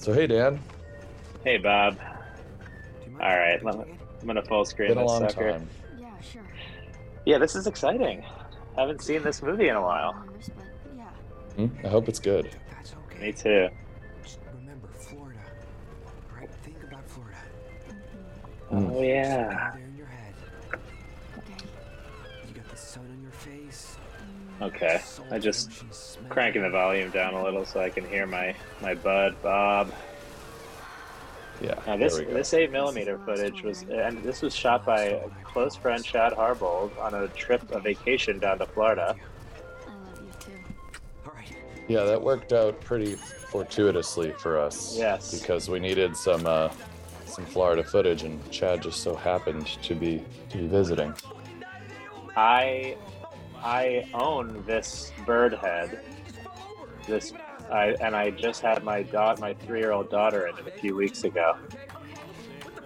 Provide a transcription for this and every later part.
So hey Dan, Hey, Bob. All right, let me, I'm gonna full screen been a this long sucker. time. Yeah, sure. Yeah, this is exciting. Haven't seen this movie in a while. Hours, but yeah. Hmm? I hope it's good. That's okay. Me too. Just remember Florida. All right, think about Florida. Mm. Oh yeah. There in your head. Okay. You got the sun on your face. Okay. I just cranking the volume down a little so I can hear my my bud Bob. Yeah. Now this this eight millimeter footage was, and this was shot by a close friend Chad Harbold on a trip, a vacation down to Florida. I love you too. All right. Yeah, that worked out pretty fortuitously for us. Yes. Because we needed some uh, some Florida footage, and Chad just so happened to be to be visiting. I I own this bird head. This I and I just had my dot my three year old daughter in it a few weeks ago.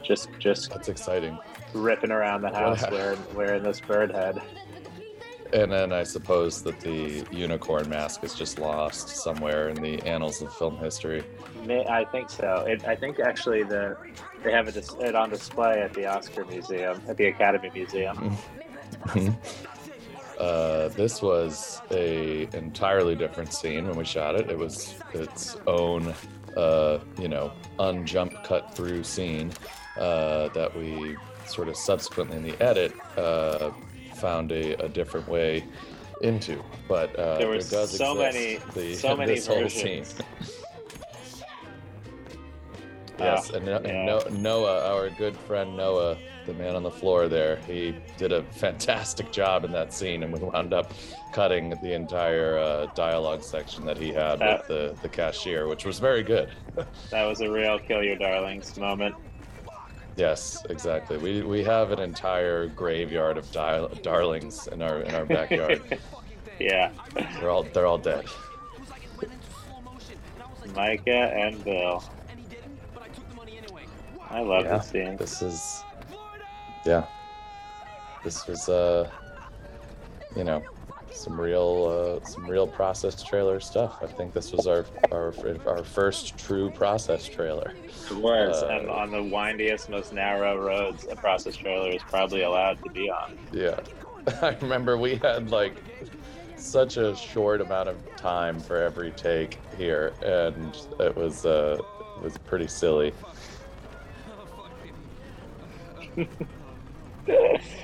Just just That's exciting. ripping around the house Wow. wearing wearing this bird head. And then I suppose that the unicorn mask is just lost somewhere in the annals of film history. I think so. It, I think actually the they have it, it on display at the Oscar Museum at the Academy Museum. Hmm. Uh, this was a entirely different scene when we shot it. It was its own, uh, you know, unjump cut through scene uh, that we sort of subsequently in the edit uh, found a, a different way into. But uh, There was does so exist many- the, so many this whole scene. versions. Yes, and, No- and yeah. No- Noah, our good friend Noah, the man on the floor there, he did a fantastic job in that scene, and we wound up cutting the entire uh, dialogue section that he had That- with the, the cashier, which was very good. That was a real kill your darlings moment. Yes, exactly. We we have an entire graveyard of dial- darlings in our in our backyard. yeah, they're all they're all dead. Maika and Bill. I love Yeah, this scene. This is, yeah. This was, uh, you know, some real, uh, some real process trailer stuff. I think this was our our our first true process trailer. It was, Uh, and on the windiest, most narrow roads a process trailer is probably allowed to be on. Yeah, I remember we had like such a short amount of time for every take here, and it was uh, it was pretty silly.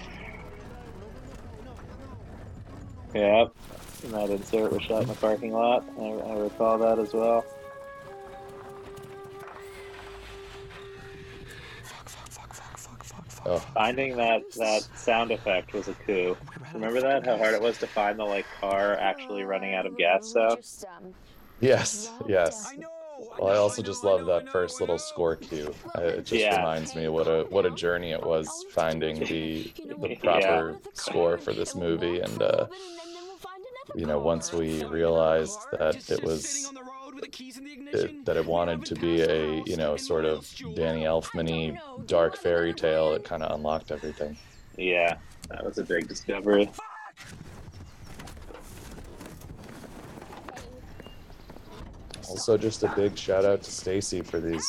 Yep. And that insert was shot in the parking lot. I, I recall that as well. Fuck fuck fuck fuck fuck fuck fuck. Oh, Finding that that sound effect was a coup. Remember that? How hard it was to find the like car actually running out of gas sound. Just, um, yes, yes. Well, I also just love that first little score cue. It just Yeah. reminds me what a what a journey it was finding the the proper score for this movie, and uh, you know, once we realized that it was it, that it wanted to be a you know sort of Danny Elfman-y dark fairy tale, it kind of unlocked everything. Yeah, that was a big discovery. Also, just a big shout out to Stacy for these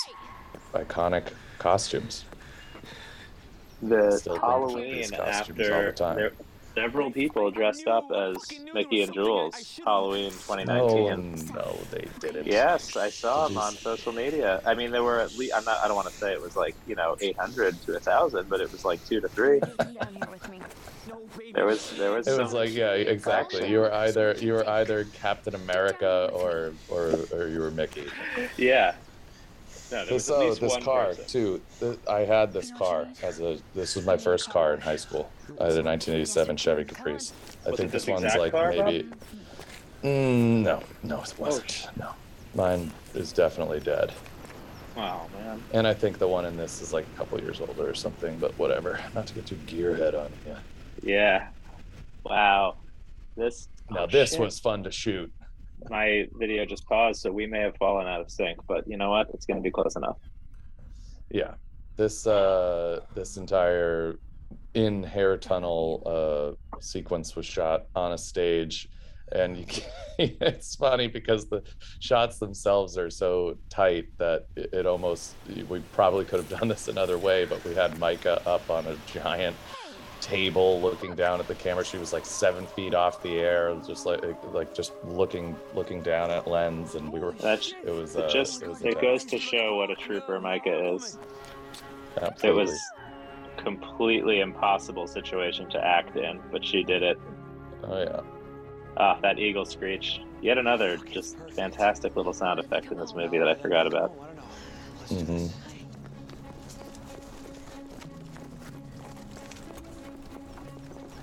iconic costumes. The Still Halloween costumes all the time. There, several people dressed up as Mickey and Jules Halloween 2019. Oh no, they didn't. Yes, I saw Did them you on social media. I mean, there were at least. I'm not. I don't want to say it was like you know 800 to a thousand, but it was like two to three. down here with me. There was. There was. It was like yeah, exactly. action. You were either you were either Captain America or or, or you were Mickey. Yeah. No, there was at least this one car person. too. th- I had this car as a. This was my first car in high school. I had a 1987 Chevy Caprice. I Was think this this one's like car, maybe. Mm, no, no, it wasn't. sh- no, mine is definitely dead. Wow, man. And I think the one in this is like a couple years older or something. But whatever. Not to get too gearhead on you. Yeah. Wow. This. Now oh, this shit. was fun to shoot. My video just paused, so we may have fallen out of sync. But you know what? It's going to be close enough. Yeah, this uh, this entire in hair tunnel uh, sequence was shot on a stage and it's funny because the shots themselves are so tight that it, it almost we probably could have done this another way, but we had Maika up on a giant table looking down at the camera she was like seven feet off the air just like like just looking looking down at lens and we were That's it was it uh, just it, was it goes to show what a trooper Maika is. Absolutely. It was completely impossible situation to act in, but she did it. oh yeah Ah, that eagle screech. Yet another just fantastic little sound effect in this movie that I forgot about. hmm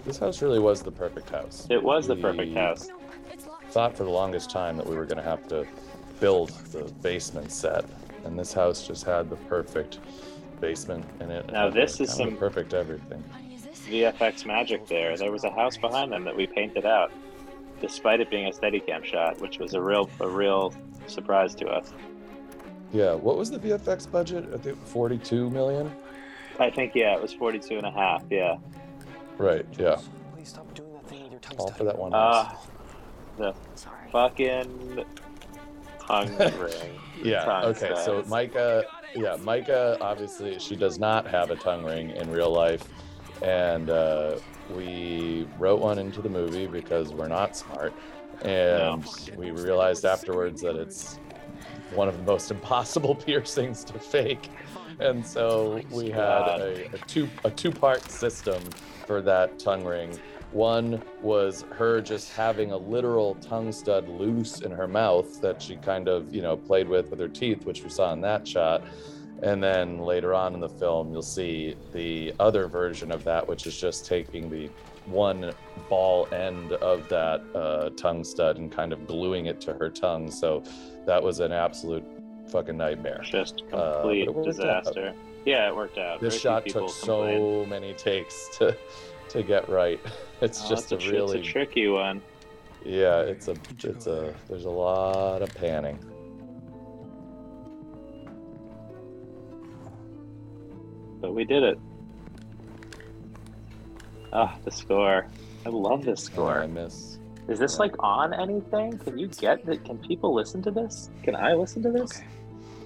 This house really was the perfect house. It was the perfect We house. Thought for the longest time that we were going to have to build the basement set, and this house just had the perfect basement in it. Now this is some- perfect everything. VFX magic there. There was a house behind them that we painted out, despite it being a Steadicam shot, which was a real a real surprise to us. Yeah, what was the VFX budget? I think 42 million. I think yeah, it was 42 and a half. Yeah. Right. Yeah. Please stop doing that thing with your tongue All for stuck. that one house. Uh, the Sorry. fucking tongue ring. Yeah. Tongue Okay. So. Maika, yeah, Maika. Obviously, she does not have a tongue ring in real life, and uh, we wrote one into the movie because we're not smart, and we realized afterwards that it's one of the most impossible piercings to fake, and so we had a, a two a two part system for that tongue ring. One was her just having a literal tongue stud loose in her mouth that she kind of, you know, played with with her teeth, which we saw in that shot. And then later on in the film, you'll see the other version of that, which is just taking the one ball end of that uh, tongue stud and kind of gluing it to her tongue. So that was an absolute fucking nightmare. Just Uh, complete it worked out. Disaster. Yeah, it worked out. This Very shot people took complained. so many takes to to get right. It's Oh, just it's a tr- really it's a tricky one. yeah. It's a it's a there's a lot of panning. but we did it. Ah, the score. I love this Oh, I miss. Is this like on anything? Can you get it? Can people listen to this? Can I listen to this? Okay.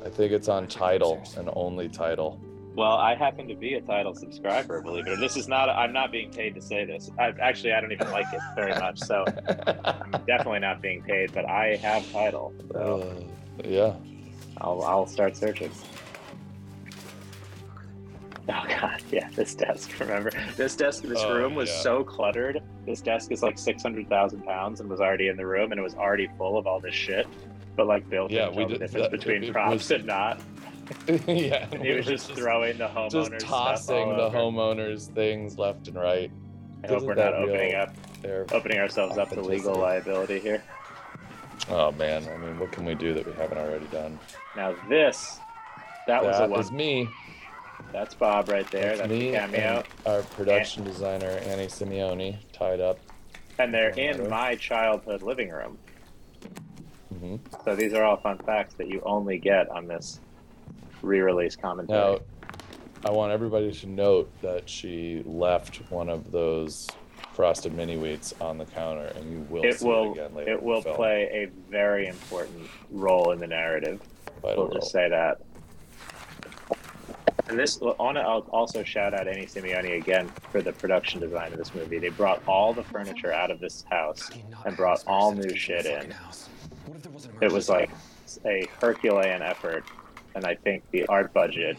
I think it's on Tidal and only Tidal. Well, I happen to be a Tidal subscriber, believe it or This is not. I'm not being paid to say this. I, actually, I don't even like it very much, so I'm definitely not being paid. But I have Tidal, so Uh, yeah. I'll I'll start searching. Oh god, yeah, this desk. Remember, this desk, this Oh, room was yeah. so cluttered. This desk is like six hundred thousand pounds and was already in the room, and it was already full of all this shit. But like built Yeah, we the difference that- between it props was- and not. yeah. And he was were just throwing the homeowners just tossing the over. homeowners things left and right. I hope we're not opening up opening ourselves up to legal liability here. Oh man, I mean, what can we do that we haven't already done? Now this, that, was a one. is me. That's Bob right there. That's That's me the cameo, and our production designer Annie Simeone tied up. and they're in my childhood living room. hmm So these are all fun facts that you only get on this re-release commentary. Now, I want everybody to note that she left one of those frosted mini wheats on the counter, and you will it see will it again later. it in will the film. play a very important role in the narrative. Vital We'll just role. say that. And this, I want to also shout out Annie Simeone again for the production design of this movie. They brought all the furniture out of this house and brought all new shit in. It was like a Herculean effort, and I think the art budget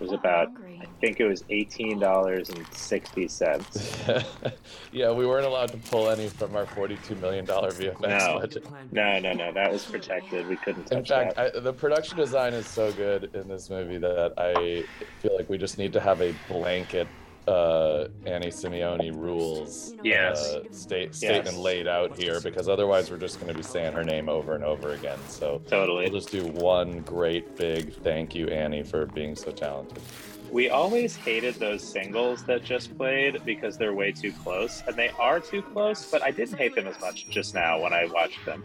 was about. I think it was eighteen dollars and sixty cents. yeah, we weren't allowed to pull any from our forty-two million dollar VFX No. budget. No, no, no, that was protected. We couldn't touch that. In fact, that. I, the production design is so good in this movie that I feel like we just need to have a blanket uh, Annie Simeone rules Yes. uh, state, statement laid out here because otherwise we're just going to be saying her name over and over again. So Totally. we'll just do one great big thank you, Annie, for being so talented. We always hated those singles that just played because they're way too close, and they are too close. But I didn't hate them as much just now when I watched them.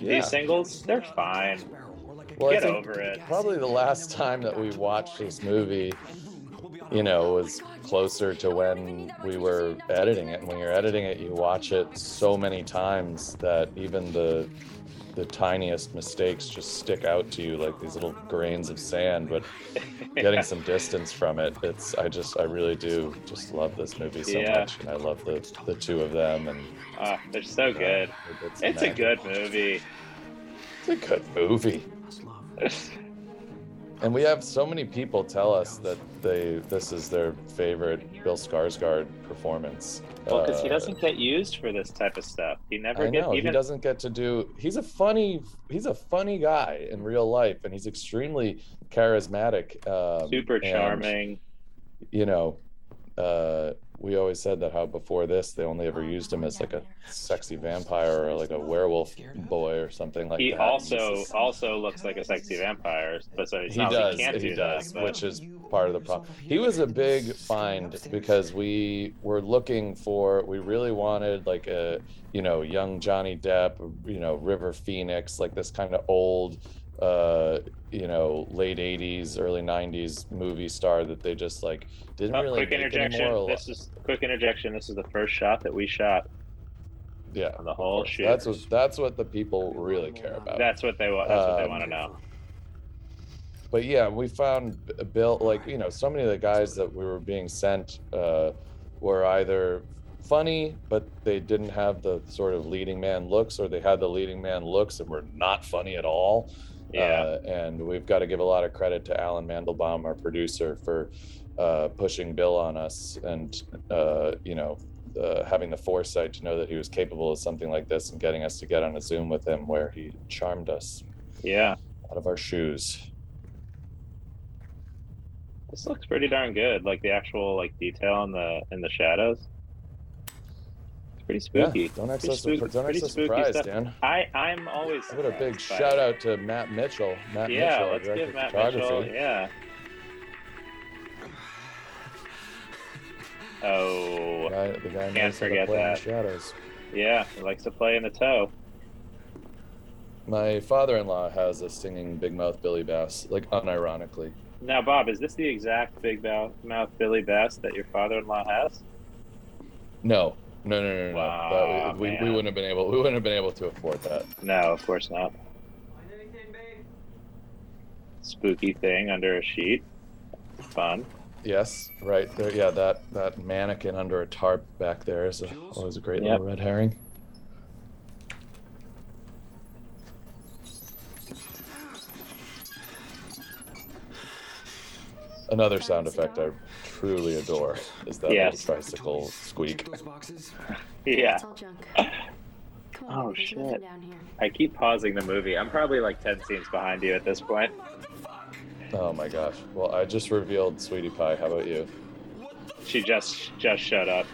Yeah. These singles, they're fine. Well, Get over it. Probably the last time that we watched this movie, you know, was closer to when we were editing it. And when you're editing it, you watch it so many times that even the the tiniest mistakes just stick out to you like these little grains of sand. But getting some distance from it, it's I just I really do just love this movie so Yeah. much, and I love the the two of them. And Ah, they're so good. uh, it's, It's a good movie. It's a good movie. And we have so many people tell us that they this is their favorite Bill Skarsgård performance. Well, because he Uh, doesn't get used for this type of stuff. He never I gets know even. he doesn't get to do. He's a funny. He's a funny guy in real life, and he's extremely charismatic. Um, super and, charming. you know, uh, we always said that how before this they only ever used him as like a sexy vampire or like a werewolf boy or something like that. he that. also also looks like a sexy vampire, but so he does he can't he do does that. But which is part of the problem he was a big find because we were looking for we really wanted like a you know young johnny depp you know river phoenix like this kind of old uh you know late 80s early 90s movie star that they just like didn't Oh, really quick interjection. anymore. This is quick interjection. This is the first shot that we shot yeah on the whole course. shoot. that's what that's what the people really care about That's what they want. That's what they Um, want to know. but yeah, we found B- Bill like you know so many of the guys that we were being sent uh, were either funny, but they didn't have the sort of leading man looks, or they had the leading man looks and were not funny at all. Yeah. Uh, and we've got to give a lot of credit to Alan Mandelbaum, our producer, for uh, pushing Bill on us and uh, you know uh, having the foresight to know that he was capable of something like this and getting us to get on a Zoom with him where he charmed us yeah. out of our shoes. This looks pretty darn good. Like the actual like detail in the in the shadows. Pretty spooky. Yeah, don't act so, surpri- don't act so surprised, stuff. Dan. I I'm always. I got a big shout out to Matt Mitchell. Matt Yeah, Mitchell, let's give Matt photography. Mitchell. Yeah. Oh, Guy, the guy Can't knows how to forget the that. shadows. yeah. He likes to play in the toe. My father-in-law has a singing big mouth Billy Bass, like unironically. Now, Bob, is this the exact big mouth, mouth Billy Bass that your father-in-law has? No, no, no, no, no. Wow, That- we, we, we wouldn't have been able. We wouldn't have been able to afford that. No, of course not. Spooky thing under a sheet. Fun. Yes, right there. Yeah, that that mannequin under a tarp back there is a, always a great Yep. little red herring. Another sound effect I truly adore is that Yes. little tricycle squeak. Those boxes. Yeah. It's all junk. Come on, Oh, shit. down here. I keep pausing the movie. I'm probably like 10 scenes behind you at this point. Oh my gosh. Well, I just revealed Sweetie Pie. How about you? She just just shut up.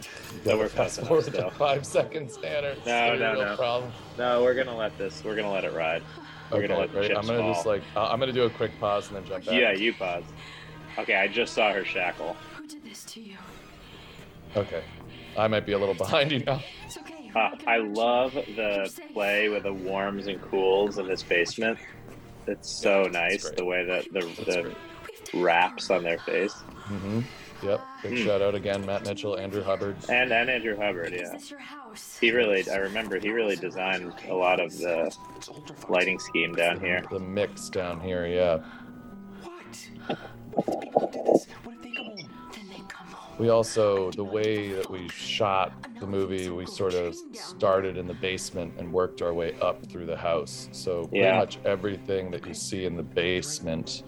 You So gotta we're fast close enough forward to five seconds, Tanner. It's No, gonna be a no, no. Problem. No, we're gonna let this. We're gonna let it ride. We're okay, gonna let the ready? I'm gonna fall. just like uh, I'm gonna do a quick pause and then jump back. Yeah, you pause. Okay, I just saw her shackle. Who did this to you? Okay. I might be a little behind you now. It's okay. Uh, I love the play with the warms and cools in this basement. It's so nice great. the way that the, the wraps on their face. Mm-hmm. Yep. Big Hmm. shout out again, Matt Mitchell, Andrew Hubbard. And and Andrew Hubbard, yeah. this your house? He really, I remember, he really designed a lot of the lighting scheme down here. The mix down here, yeah. What? We also, the way that we shot the movie, we sort of started in the basement and worked our way up through the house. So pretty Yeah. much everything that you see in the basement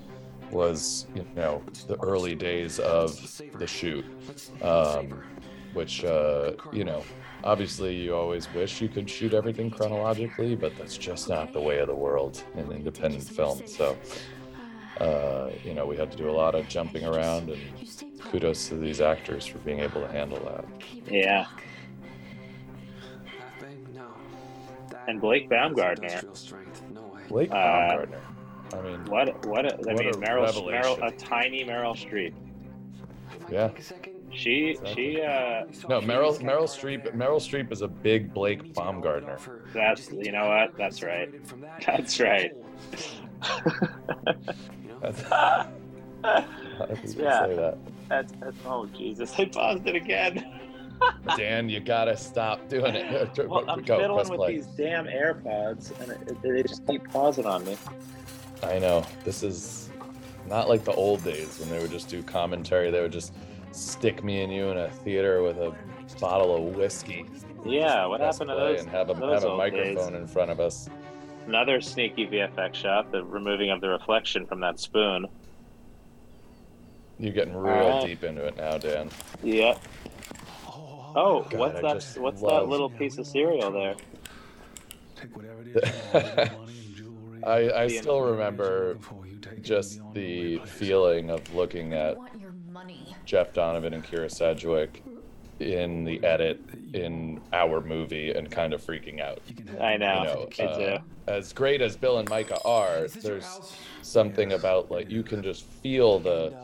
was, you know, the early days of the shoot. Um, which, uh, you know, obviously you always wish you could shoot everything chronologically, but that's just not the way of the world in independent film. So, uh, you know, we had to do a lot of jumping around and You stay put. kudos to these actors for being able to handle that. Yeah. dark. Half bang? No. That And Blake is Baumgartner. industrial strength. No way. Blake Uh, I mean, What? What? A, I What mean, a Meryl. Meryl, a tiny Meryl Streep. Yeah. take a second. She, Exactly. she, uh, no, Meryl Meryl Streep. Meryl Streep is a big Blake Baumgartner. That's- you know what? That's right. That's right. That's- How Yeah. say that? That's, that's oh Jesus! I paused it again. Dan, you gotta stop doing it. Well, I'm Go, fiddling with play. these damn AirPods, and it, they just keep pausing on me. I know. This is not like the old days when they would just do commentary. They would just stick me and you in a theater with a bottle of whiskey. Yeah, what happened to play those? And have a, those have a microphone days? in front of us. Another sneaky VFX shot, the removing of the reflection from that spoon. You're getting real Alright. deep into it now, Dan. Yep. Oh, oh God, what's I that? What's love- that little piece of cereal there? Take whatever it is you want, money and jewelry. I, I still remember Before you take it just the feeling of looking at want your money. Jeff Donovan and Kyra Sedgwick in the edit in our movie and kind of freaking out. You can have I know. you know, me uh, as great as Bill and Maika are, Is this your there's something Yes. about like you can just feel the And, uh,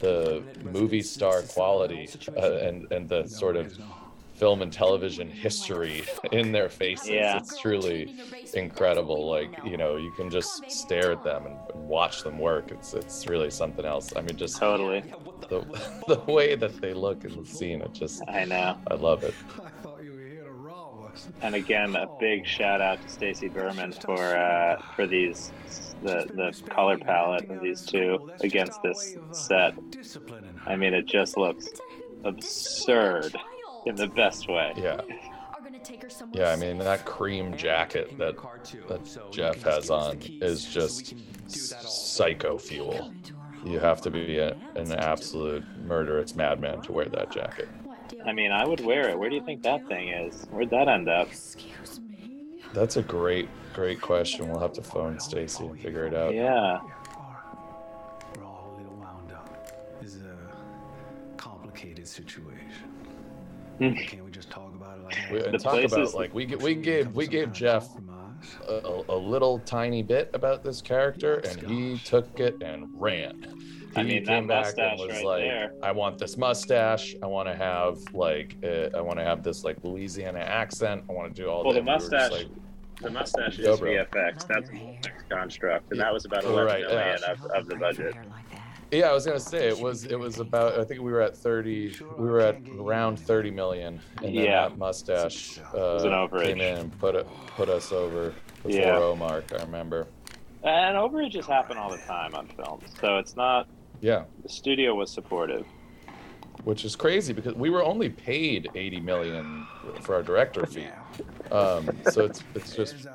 the movie star is- is quality uh, and and the No, sort of is not. Film and television history in their faces. Yeah. It's truly incredible. Like you know, you can just stare at them and, and watch them work. It's it's really something else. I mean, just Totally. The the way that they look in the scene. It just I know. I love it. I thought you were here to rob us. And again, a big shout out to Stacy Berman for uh, for these the the color palette of these two against this set. I mean, it just looks absurd in the best way. Yeah, yeah. I mean, that cream jacket that that Jeff has on is just psycho fuel. You have to be a, an absolute murderous madman to wear that jacket. I mean, I would wear it. Where do you think that thing is? Where'd that end up? That's a great, great question. We'll have to phone Stacy and figure it out. Yeah. We're all a little wound up. This is a complicated situation. Hmm. Can't we just talk about it like? We, and talk places- about like we we gave we gave Jeff a, a- a little tiny bit about this character, and he took it and ran. He I mean, that came back and was right like, there. "I want this mustache. I want to have like uh, I want to have this like Louisiana accent. I want to do all Well, that." the We mustache- like, The mustache is bro. VFX. That's a VFX construct, and that was about Oh, 11 right, million yeah. of, of the budget. Yeah, I was gonna say it was it was about I think we were at thirty we were at around thirty million, and then Yeah. that mustache uh, an came in and put it put us over the Yeah. Omark. I remember. And overages happen all the time on films, so it's not. Yeah. The studio was supportive. which is crazy because we were only paid 80 million for our director fee. Um, so it's it's just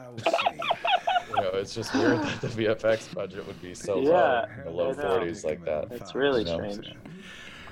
know it's just weird that the VFX budget would be so Yeah, low, in the low 40s like that. It's really You know? strange.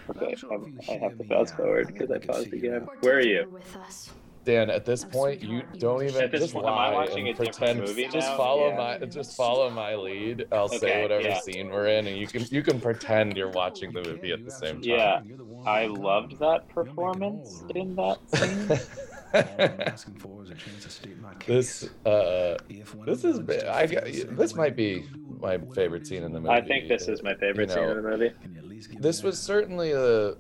Okay, I'm, I have to fast forward because I paused again. Where are you? With us. Dan, at this point, you don't even At this just point, lie and pretend. movie just follow Yeah. my just follow my lead. I'll say whatever yeah. scene we're in, and you can you can pretend you're watching the movie at the same time. Yeah, I loved that performance in that scene. all I'm asking for is a chance to state my case. this uh, this is them I feels got- the same this might be my favorite scene in the movie. I think this is my favorite You scene in the movie. Can you at least give this was certainly the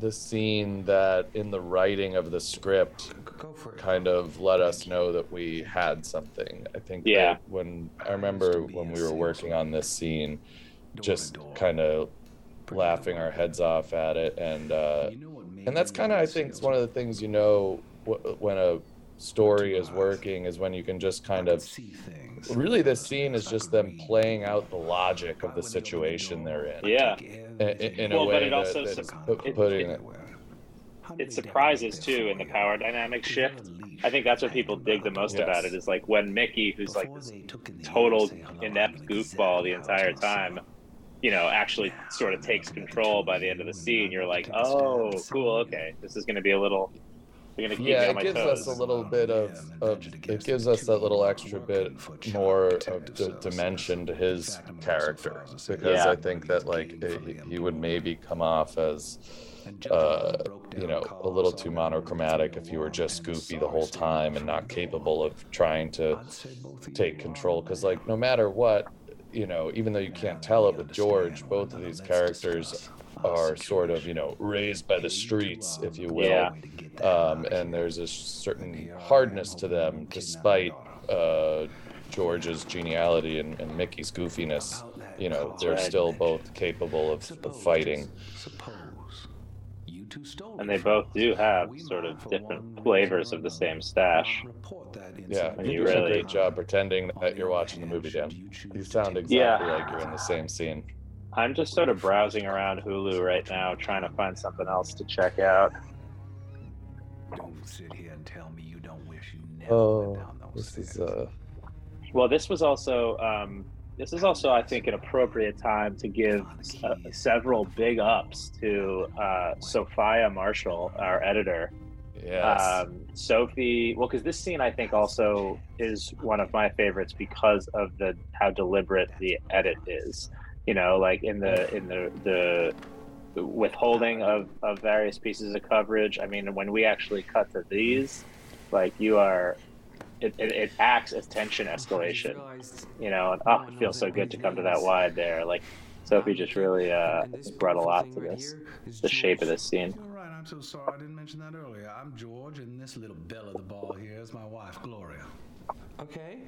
the scene that in the writing of the script that? Go for it. kind of let us know that we had something i think Yeah. that when i remember when we were working on this scene just kind of laughing our heads off at it and uh You know what made and that's kind of i think it's one of the things you know wh- when a story is working is when you can just kind of see things. really this scene is just them playing out the logic of the situation they're in Yeah. in, in a Well, but it also that sup- is it- putting it- it It surprises too in the power dynamic shift. I think that's what people dig the most Yes. about it is like when Mickey, who's like this total inept goofball the entire time, you know, actually sort of takes control by the end of the scene. You're like, oh, cool, okay, this is going to be a little. Yeah me on it gives toes. us a little bit of, of it gives us that little extra bit more of the dimension to his character because Yeah. i think that like he, he would maybe come off as uh, you know, a little too monochromatic if you were just goofy the whole time and not capable of trying to take control. Because, like, no matter what, you know, even though you can't tell it with George, both of these characters are sort of, you know, raised by the streets, if you will. Yeah. Um, and there's a certain hardness to them, despite uh, George's geniality and, and Mickey's goofiness. you know they're still both capable of, of fighting. Suppose you two stole And they both do have sort of different flavors of the same another, stash. Yeah. And you you do a really- great job pretending that you're watching the movie, hand, Dan. you choose You to sound exactly Yeah. like you're in the same scene. I'm just sort of browsing around Hulu right now, trying to find something else to check out. Don't sit here and tell me you don't wish you never Oh, went down those this is stairs. uh, Well, this was also um, this is also, I think, an appropriate time to give uh, several big ups to uh, Sophia Marshall, our editor. yes, Um, Sophie, well, because this scene I think also is one of my favorites because of the how deliberate the edit is. You know, like in the in the the, the withholding of of various pieces of coverage. I mean, when we actually cut to these, like you are. It, it, it acts as tension escalation, you know, and oh, it feels so good to come to that wide there. Like Sophie just really uh, brought a lot to this, the shape of this scene. You're. I'm so sorry I didn't mention that earlier. I'm George, and this little belle of the ball here is my wife, Gloria. Okay.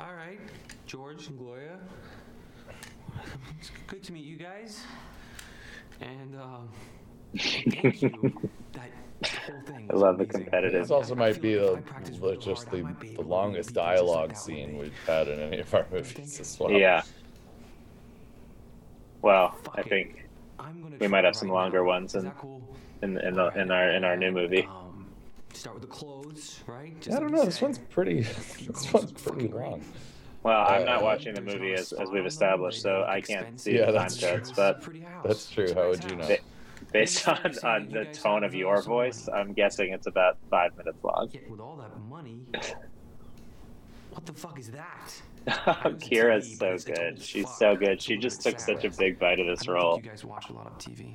All right. George and Gloria. It's good to meet you guys. And um, thank you. That whole thing. I love the amazing. competitive- this also I might be like the, I practice the real just hard, the, be the longest beat just like dialogue scene way. we've had in any of our movies as well. Yeah. Well, I Fuck it. think I'm gonna We might have some right longer now. ones in- cool? in in, the, in our in our new movie. Um, start with the clothes, right? Just I don't you know. This one's pretty. This one's pretty long. Well, I'm uh, not watching the movie as, as we've established, so I can't see Yeah, the time that's true. codes. But That's true. How would you know? Based on, on the tone of your voice, I'm guessing it's about five minutes long. With all that money, what the fuck is that? Kyra's so good. She's so good. She just took such a big bite of this role. you guys watch a lot of TV,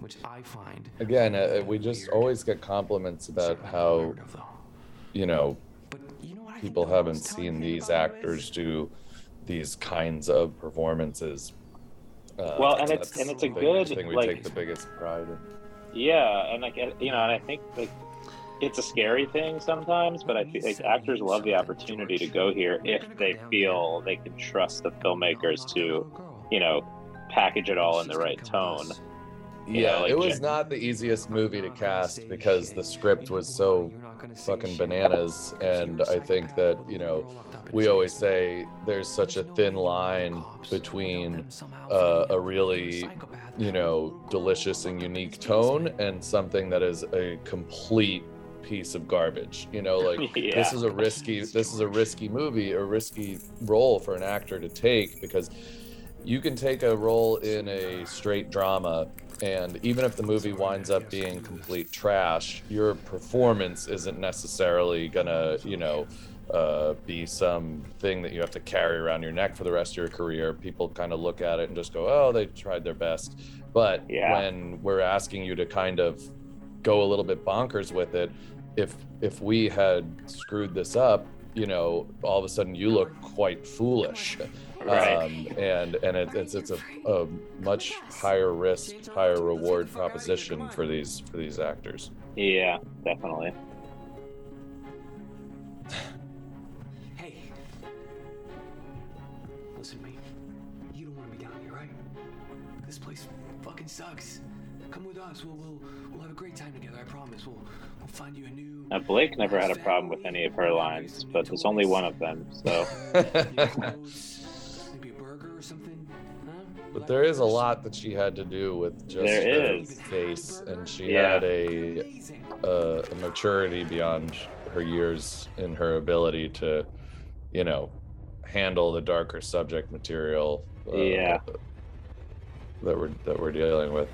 which I find Again, uh, we just always get compliments about how unheard of, though. you know But you know what I think people haven't seen these about it actors do these kinds of performances. Uh, Well, and it's- and it's a good, thing we like- take the biggest pride in. Yeah, and like you know, and I think like it's a scary thing sometimes, but I feel like actors love the opportunity to go here if they feel they can trust the filmmakers to, you know, package it all in the right tone. You Yeah, know, like it was not the easiest movie to cast because the script was so fucking bananas, and I think that you know we always say there's such a thin line between uh, a really you know delicious and unique tone and something that is a complete piece of garbage you know like this is a risky this is a risky movie a risky role for an actor to take because you can take a role in a straight drama and even if the movie winds up being complete trash your performance isn't necessarily gonna you know uh, be some thing that you have to carry around your neck for the rest of your career. People kind of look at it and just go oh they tried their best. But Yeah. when we're asking you to kind of go a little bit bonkers with it if if we had screwed this up you know all of a sudden you look quite foolish Right. um, and and it, it's it's a, a much higher risk higher reward proposition for these for these actors Yeah, definitely. Hey, listen to me. You don't want to be down here, right? This place fucking sucks. Come with us. We'll we'll we'll have a great time together. I promise. We'll we'll find you a new. Now Blake never had a problem with any of her lines, but there's only one of them. So but there is a lot that she had to do with just There her is. face and she Yeah. had a, a a maturity beyond her years in her ability to you know handle the darker subject material uh, Yeah. that we're that we're dealing with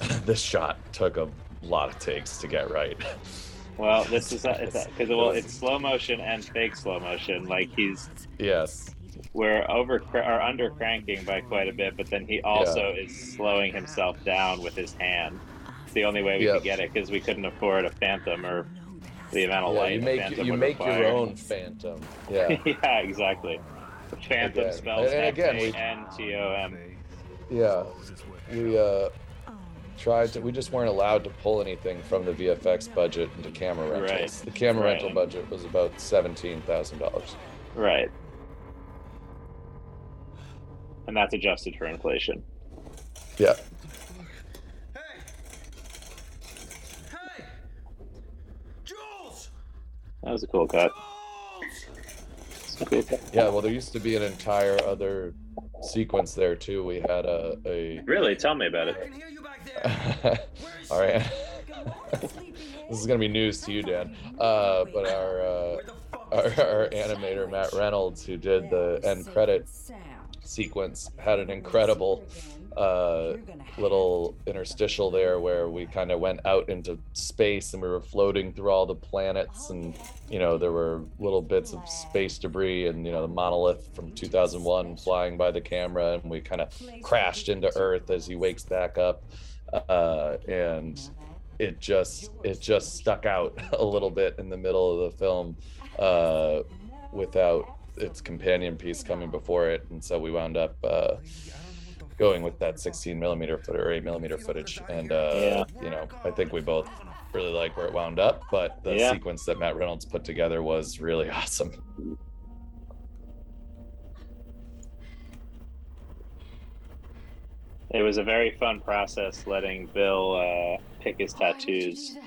this shot took a lot of takes to get right well, this is because well, it's slow motion and fake slow motion. Like he's yes we're over or under cranking by quite a bit, but then he also is slowing himself down with his hand. It's the only way we Yep. could get it because we couldn't afford a phantom or the amount of yeah, light you make you make your own phantom yeah yeah, exactly. The phantom Again. spells And- and again, we- A N T O M. yeah we uh tried to we just weren't allowed to pull anything from the vfx budget into camera rentals Right. the camera Right. rental budget was about $17000 Right. And that's adjusted for inflation. Yeah. Hey! Hey! Jules! That was a cool cut. Jules! A cool cut. Yeah, well, there used to be an entire other sequence there too. We had a, a Really, tell me about it. can hear you back there. all right. this is gonna be news to you, Dan. Uh, but our uh, Where the fuck our, our animator Matt Reynolds, who did the end credit sequence, had an incredible uh, little interstitial there where we kind of went out into space and we were floating through all the planets and you know there were little bits of space debris and you know the monolith from 2001 flying by the camera and we kind of crashed into earth as he wakes back up uh, and it just it just stuck out a little bit in the middle of the film uh, without its companion piece coming before it and so we wound up uh, going with that 16 millimeter foot or 8 millimeter footage and uh, Yeah. you know i think we both really like where it wound up but the Yeah. sequence that matt reynolds put together was really awesome It was a very fun process letting Bill uh, pick his tattoos.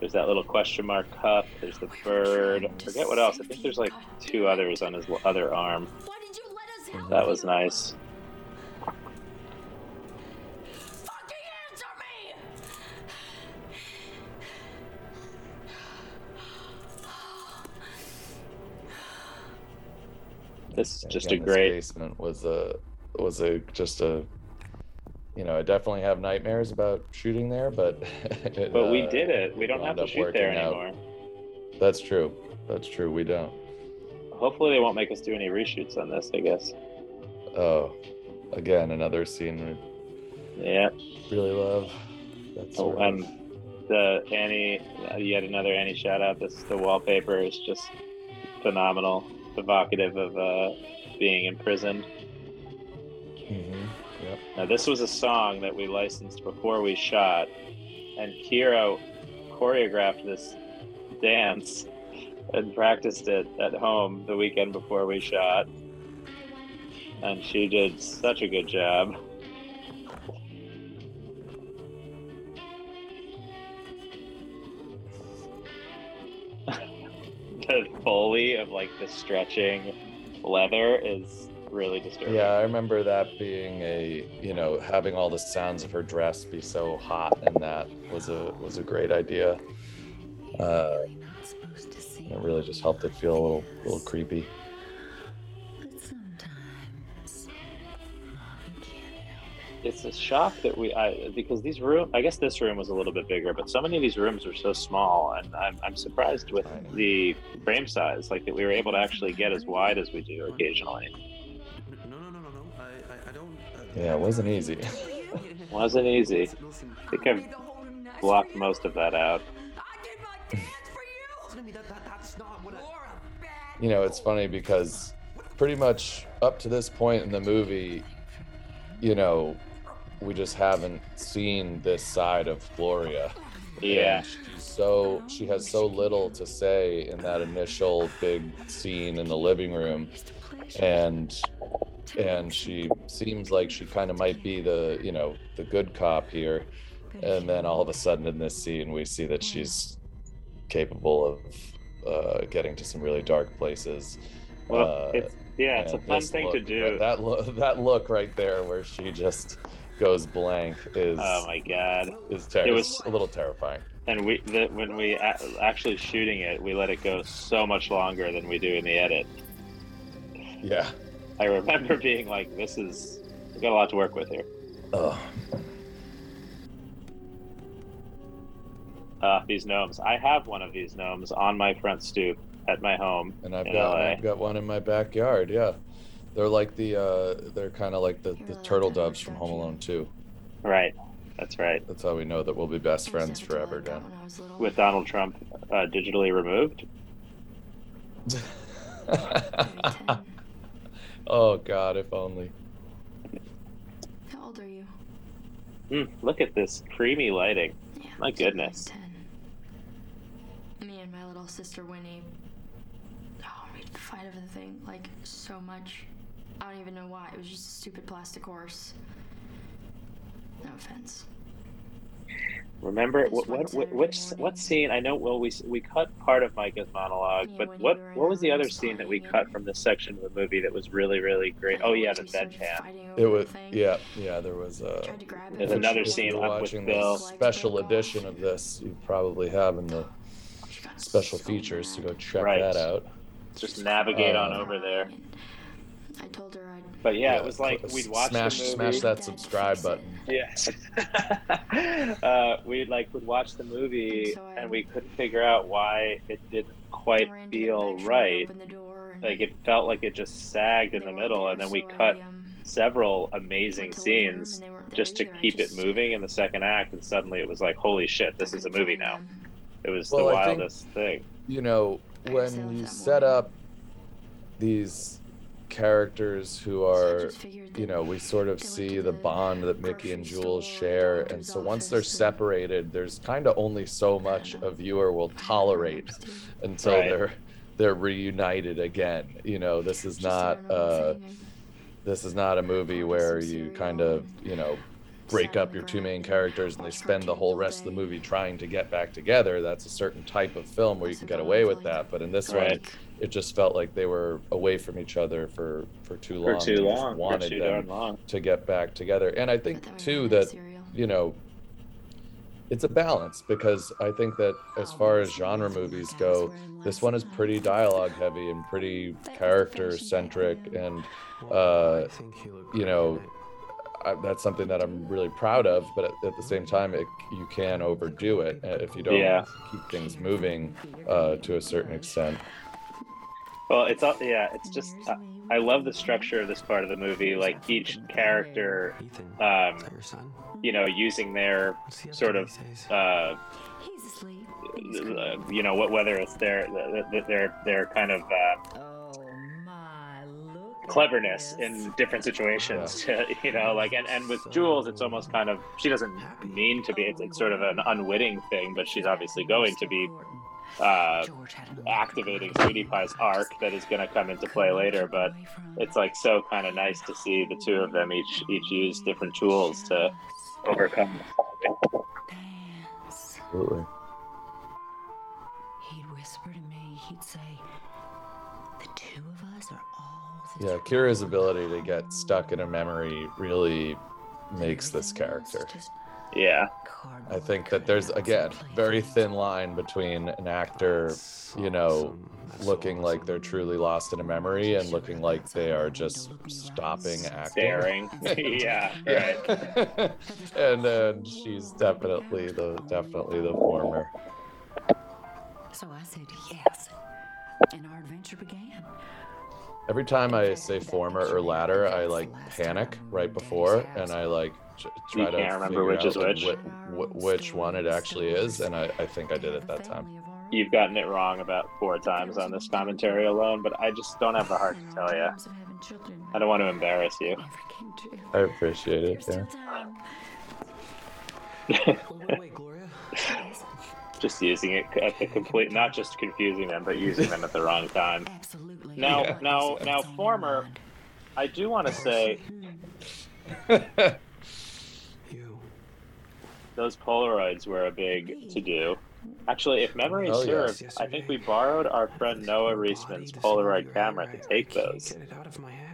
There's that little question mark cup. There's the bird. I forget what else. I think there's like two others on his other arm. Why did you let us help That you? was nice. Fucking answer me! This is just again, a this great. basement was a was a just a you know i definitely have nightmares about shooting there but it, But we uh, did it. We don't have to shoot there working out. anymore. that's true that's true we don't Hopefully, they won't make us do any reshoots on this. I guess. oh again another scene Yeah. really love that's Oh, and the Annie, yet another Annie shout out. This the wallpaper is just phenomenal, evocative of uh, being imprisoned. hmm yep. Now, this was a song that we licensed before we shot, and Kyra choreographed this dance and practiced it at home the weekend before we shot. And she did such a good job. the foley of like the stretching leather is really disturbing. Yeah, I remember that being a you know having all the sounds of her dress be so hot, and that was a was a great idea. Uh, supposed to see, it really just helped it feel a little little creepy. but sometimes you can't help it's a shock that we I because these room I guess this room was a little bit bigger, but so many of these rooms are so small, and I'm, I'm surprised with the frame size, like that we were able to actually get as wide as we do occasionally. Yeah, it wasn't easy. Wasn't easy. Listen, listen. I think I've blocked most of that out. I did my dance for you! Listen to me. That, that, that's not what I. You're a bad you know, it's funny because pretty much up to this point in the movie, you know, we just haven't seen this side of Gloria. Yeah, And she's so she has so little to say in that initial big scene in the living room, and and she seems like she kind of might be the you know the good cop here, and then all of a sudden in this scene we see that she's capable of uh, getting to some really dark places. well, Uh, it's yeah, it's a fun this thing to do. That look, that look right there, where she just goes blank, is Oh my god! is ter- It is was- a little terrifying. And we the, when we a- actually shooting it, we let it go so much longer than we do in the edit. Yeah. I remember being like, "This is we got a lot to work with here." Oh, Uh, these gnomes. I have one of these gnomes on my front stoop at my home. and I've in got LA. I've got one in my backyard. Yeah, they're like the uh, they're kind of like the, the turtle doves from Home Alone 2. Right. That's right. That's how we know that we'll be best friends forever, Dan. that when I was little. With Donald Trump uh, digitally removed. Very ten. oh God, if only. How old are you? Mm, look at this creamy lighting. Yeah, My goodness. Ten. Me and my little sister Winnie. Oh, we'd fight over the thing like so much. I don't even know why. It was just a stupid plastic horse. No offense. Remember Just what what, what which what scene? I know. Well, we we cut part of Maika's monologue, Yeah, but what you were in what was the other scene that we cut from this section of the movie that was really really great? Oh yeah, the bedpan. It was yeah, yeah. There was uh, Tried to grab it. There's another scene you're up with watching Bill. the special edition of this, you probably have in the special features to mad. go check Right. that out. Just navigate on Uh, over there. I told her I'd. But yeah, Yeah, it was like we'd watch smash the movie. smash that subscribe button. Yes. uh, we like would watch the movie So and we couldn't figure out why it didn't quite ran to the feel right. the door, Like it felt like it just sagged in the middle, there, and then we so I, cut um, several amazing went to leave the room scenes and they weren't there just to either. I keep it moving in the second act, and suddenly it was like, holy shit, this is a movie now. It was Well, the I think- wildest thing. You know, when guess I left you set up these characters who are you know, we sort of see the the bond that Mickey and Jules share. And so once they're separated, there's kind of only so much a viewer will tolerate until Right. they're they're reunited again. You know, this is not uh this is not a movie where you kind of, you know, break up your two main characters and they spend the whole rest of the movie trying to get back together. That's a certain type of film where you can get away with that. But in this Right. one, it just felt like they were away from each other for for too long. For long. too and just long. For Wanted too them long. to get back together. And I think too that cereal. you know it's a balance because I think that as far as genre movies go, this one is pretty dialogue heavy and pretty character centric and uh, I think he looked you know, in it. I, that's something that I'm really proud of. But at, at the same time, it, you can overdo it uh, if you don't Yeah. keep things moving uh, to a certain extent. Well, it's all yeah. It's just uh, I love the structure of this part of the movie. Like each character, um, your son? you know, using their What's he up sort of uh, He's asleep. uh, you know, wh- whether it's their their their, their kind of uh, cleverness this. in different situations. To, you know, like and and with Jules, it's almost kind of she doesn't mean to be. It's, it's sort of an unwitting thing, but she's obviously going to be uh, George had an activating Sweetie Pie's arc that is going to come into play later. But it's like so kind of nice to see the two of them each each use different tools to overcome. dance. Absolutely. He'd whisper to me, he'd say, Yeah, Kyra's ability to get stuck in a memory really makes this character. Yeah, I think that there's again very thin line between an actor, you know, looking like they're truly lost in a memory and looking like they are just stopping acting. staring. yeah, right. And then she's definitely the definitely the former. So I said yes. And our adventure began. Every time I say former or latter, I like panic right before, and I like try You to can't remember figure which out is which. whi- whi- which one it actually is, and I, I think I did it that time. You've gotten it wrong about four times on this commentary alone, but I just don't have the heart to tell you. I don't want to embarrass you. I appreciate it. Yeah. just using it at the complete, not just confusing them, but using them at the wrong time. Absolutely. Now, Yeah. now, It's now, former, I do want to say You. those Polaroids were a big to do. Actually, if memory Oh, serves, yes. I think we borrowed our friend Noah Well, I Reisman's need to Polaroid see you. camera I- to I take can't those.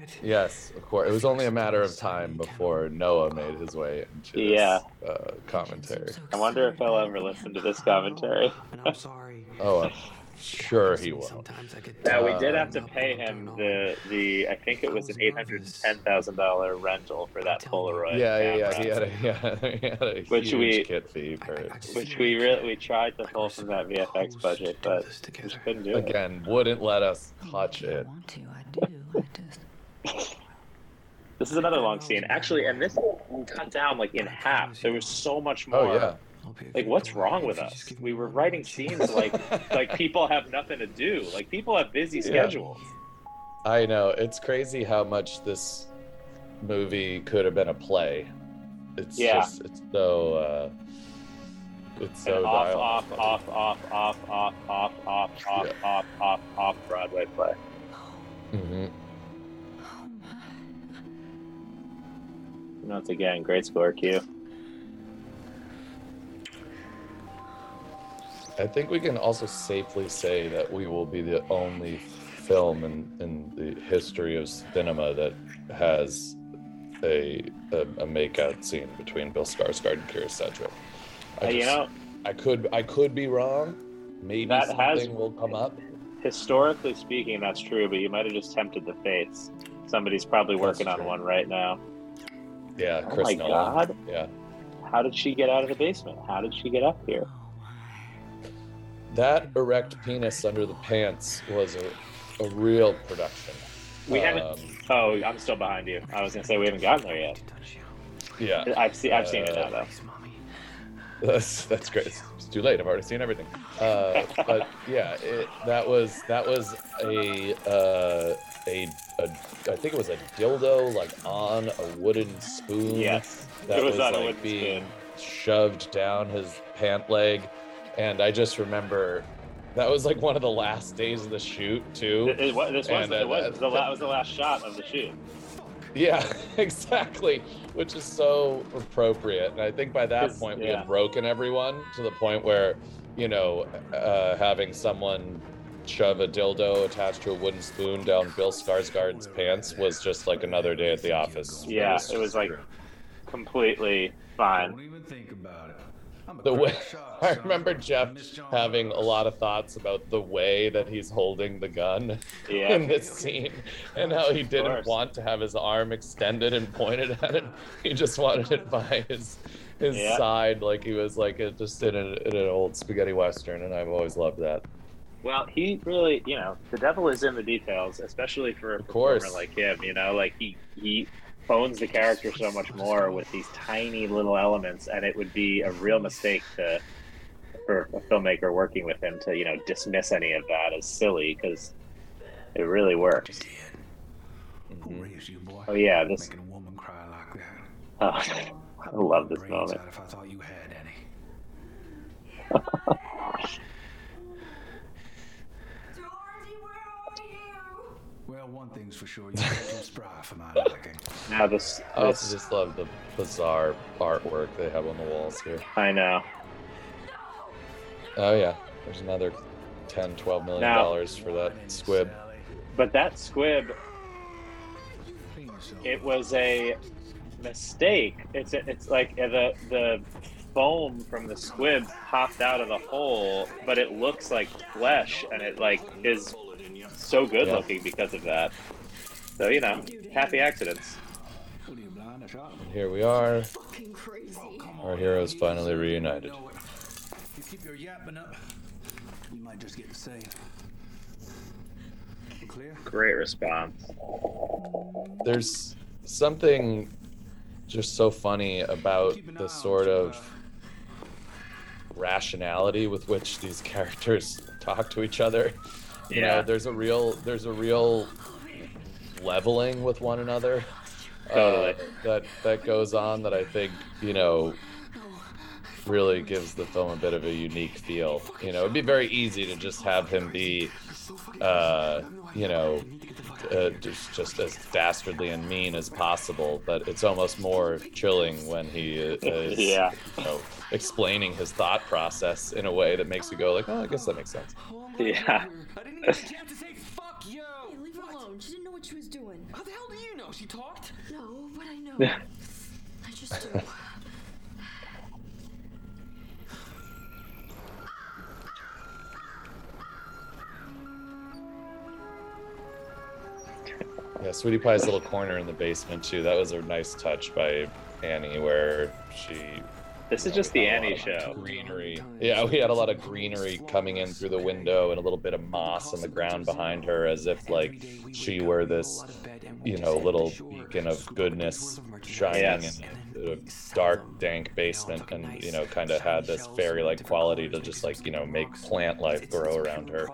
Get it out of my head. Yes, of course. It was only a matter of time before Noah made his way into this Yeah. uh, commentary. I wonder if he'll ever listen to this commentary. And I'm sorry. Oh, I'm sure he will. Sometimes I get Now we did have to pay him the the I think it was an eight hundred and ten thousand dollar rental for that Polaroid. Yeah, yeah, yeah. camera, He had a, yeah, he had a Which huge we- kit fee for which we really we tried to pull from that VFX budget, but just couldn't do it. Again, wouldn't let us touch I it. want to, I do. I just. This is another long scene, actually, and this cut down like in half. There was so much more. Oh yeah. Like, what's wrong with us? We were writing scenes like like people have nothing to do. Like people have busy Yeah. schedules. I know. It's crazy how much this movie could have been a play. It's Yeah. just it's so uh it's so An off, off, off, off, off, off, off, off, off, off, off, off Broadway play. Mhm. Once again, great score, Q. I think we can also safely say that we will be the only film in, in the history of cinema that has a a, a makeout scene between Bill Skarsgård and Kyra Sedgwick. I Uh, you know, I could I could be wrong. Maybe That something has- will come up. historically speaking, that's true, but you might have just tempted the fates. Somebody's probably working on one right now. Yeah, Oh Chris my Nolan. God. Yeah, How did she get out of the basement? How did she get up here? that erect penis under the pants was a, a real production. We haven't- Um, Oh, I'm still behind you. I was gonna say we haven't gotten there yet. Yeah, I've seen I've seen it now Uh, though. That's that's great. Too late. I've already seen everything. Uh, but yeah, it, that was that was a, uh, a a I think it was a dildo like on a wooden spoon. Yes, that it was was on like being spoon. shoved down his pant leg, and I just remember that was like one of the last days of the shoot too. It, it, this was, And, uh, it was that- the la- was the last shot of the shoot. Yeah, exactly. Which is so appropriate. And I think by that point we had broken everyone to the point where, you know, uh, having someone shove a dildo attached to a wooden spoon down Bill Skarsgård's pants was just like another day at the office. Yeah, it was like completely fine. Don't even think about it. I'm the way I remember Jeff having a lot of thoughts about the way that he's holding the gun Yeah. in this scene and how he didn't want to have his arm extended and pointed at it. He just wanted it by his his Yeah. side, like he was like a, just in, a, in an old spaghetti western, and I've always loved that. Well, he really, you know, the devil is in the details, especially for a Of performer course. like him. You know, like he he owns the character so much more with these tiny little elements, and it would be a real mistake to for a filmmaker working with him to you know dismiss any of that as silly because it really works. Who mm-hmm. raised you, boy? Oh yeah, this. Making a woman cry like that. Oh, I love this Brains moment. If I thought you had any. Well, one thing's for sure, you're too spry for my liking. Now this, I also this just love the bizarre artwork they have on the walls here. I know. Oh yeah, there's another 10, 12 million Now- dollars for that squib. But that squib, it was a mistake. It's a, it's like uh, the the foam from the squib popped out of the hole, but it looks like flesh, and it like is so good Yeah. looking because of that. So you know, happy accidents. What are you, blind? I shot him. Here we are. Crazy. Oh, Our heroes finally reunited. You. You keep your yapping up, you might just get saved. Clear? Great response. There's something just so funny about the sort of rationality with which these characters talk to each other. You know, there's a real there's a real leveling with one another. uh, that that goes on that I think, you know, really gives the film a bit of a unique feel. You know, it'd be very easy to just have him be uh, you know, uh, just just as dastardly and mean as possible. But it's almost more chilling when he is, Yeah. you know, explaining his thought process in a way that makes you go like, oh, I guess that makes sense. Yeah. I didn't get a chance to say fuck you. Hey, leave her alone. She didn't know what she was doing. How the hell do you know? She talked? No, but I know. I just do. Yeah, Sweetie Pie's little corner in the basement too. That was a nice touch by Annie, where she This is just the we had a Annie show. Greenery. Yeah, we had a lot of greenery coming in through the window and a little bit of moss on the ground behind her, as if like she were this, you know, little beacon of goodness shining Yes. in a dark, dank basement, and you know, kind of had this fairy-like quality to just like you know make plant life grow around her.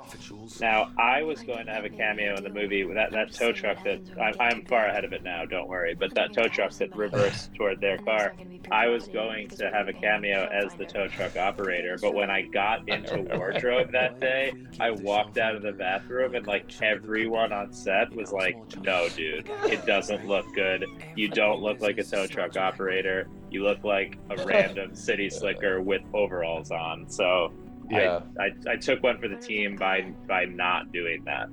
Now, I was going to have a cameo in the movie. That that tow truck that I'm, I'm far ahead of it now. Don't worry. But that tow truck that reversed toward their car, I was going to have a cameo as the tow truck operator. But when I got into wardrobe that day, I walked out of the bathroom and like everyone on set was like, "No, dude, it doesn't look good. You don't look like a tow truck operator. You look like a random city slicker with overalls on." So Yeah. I, I, I took one for the team by by not doing that.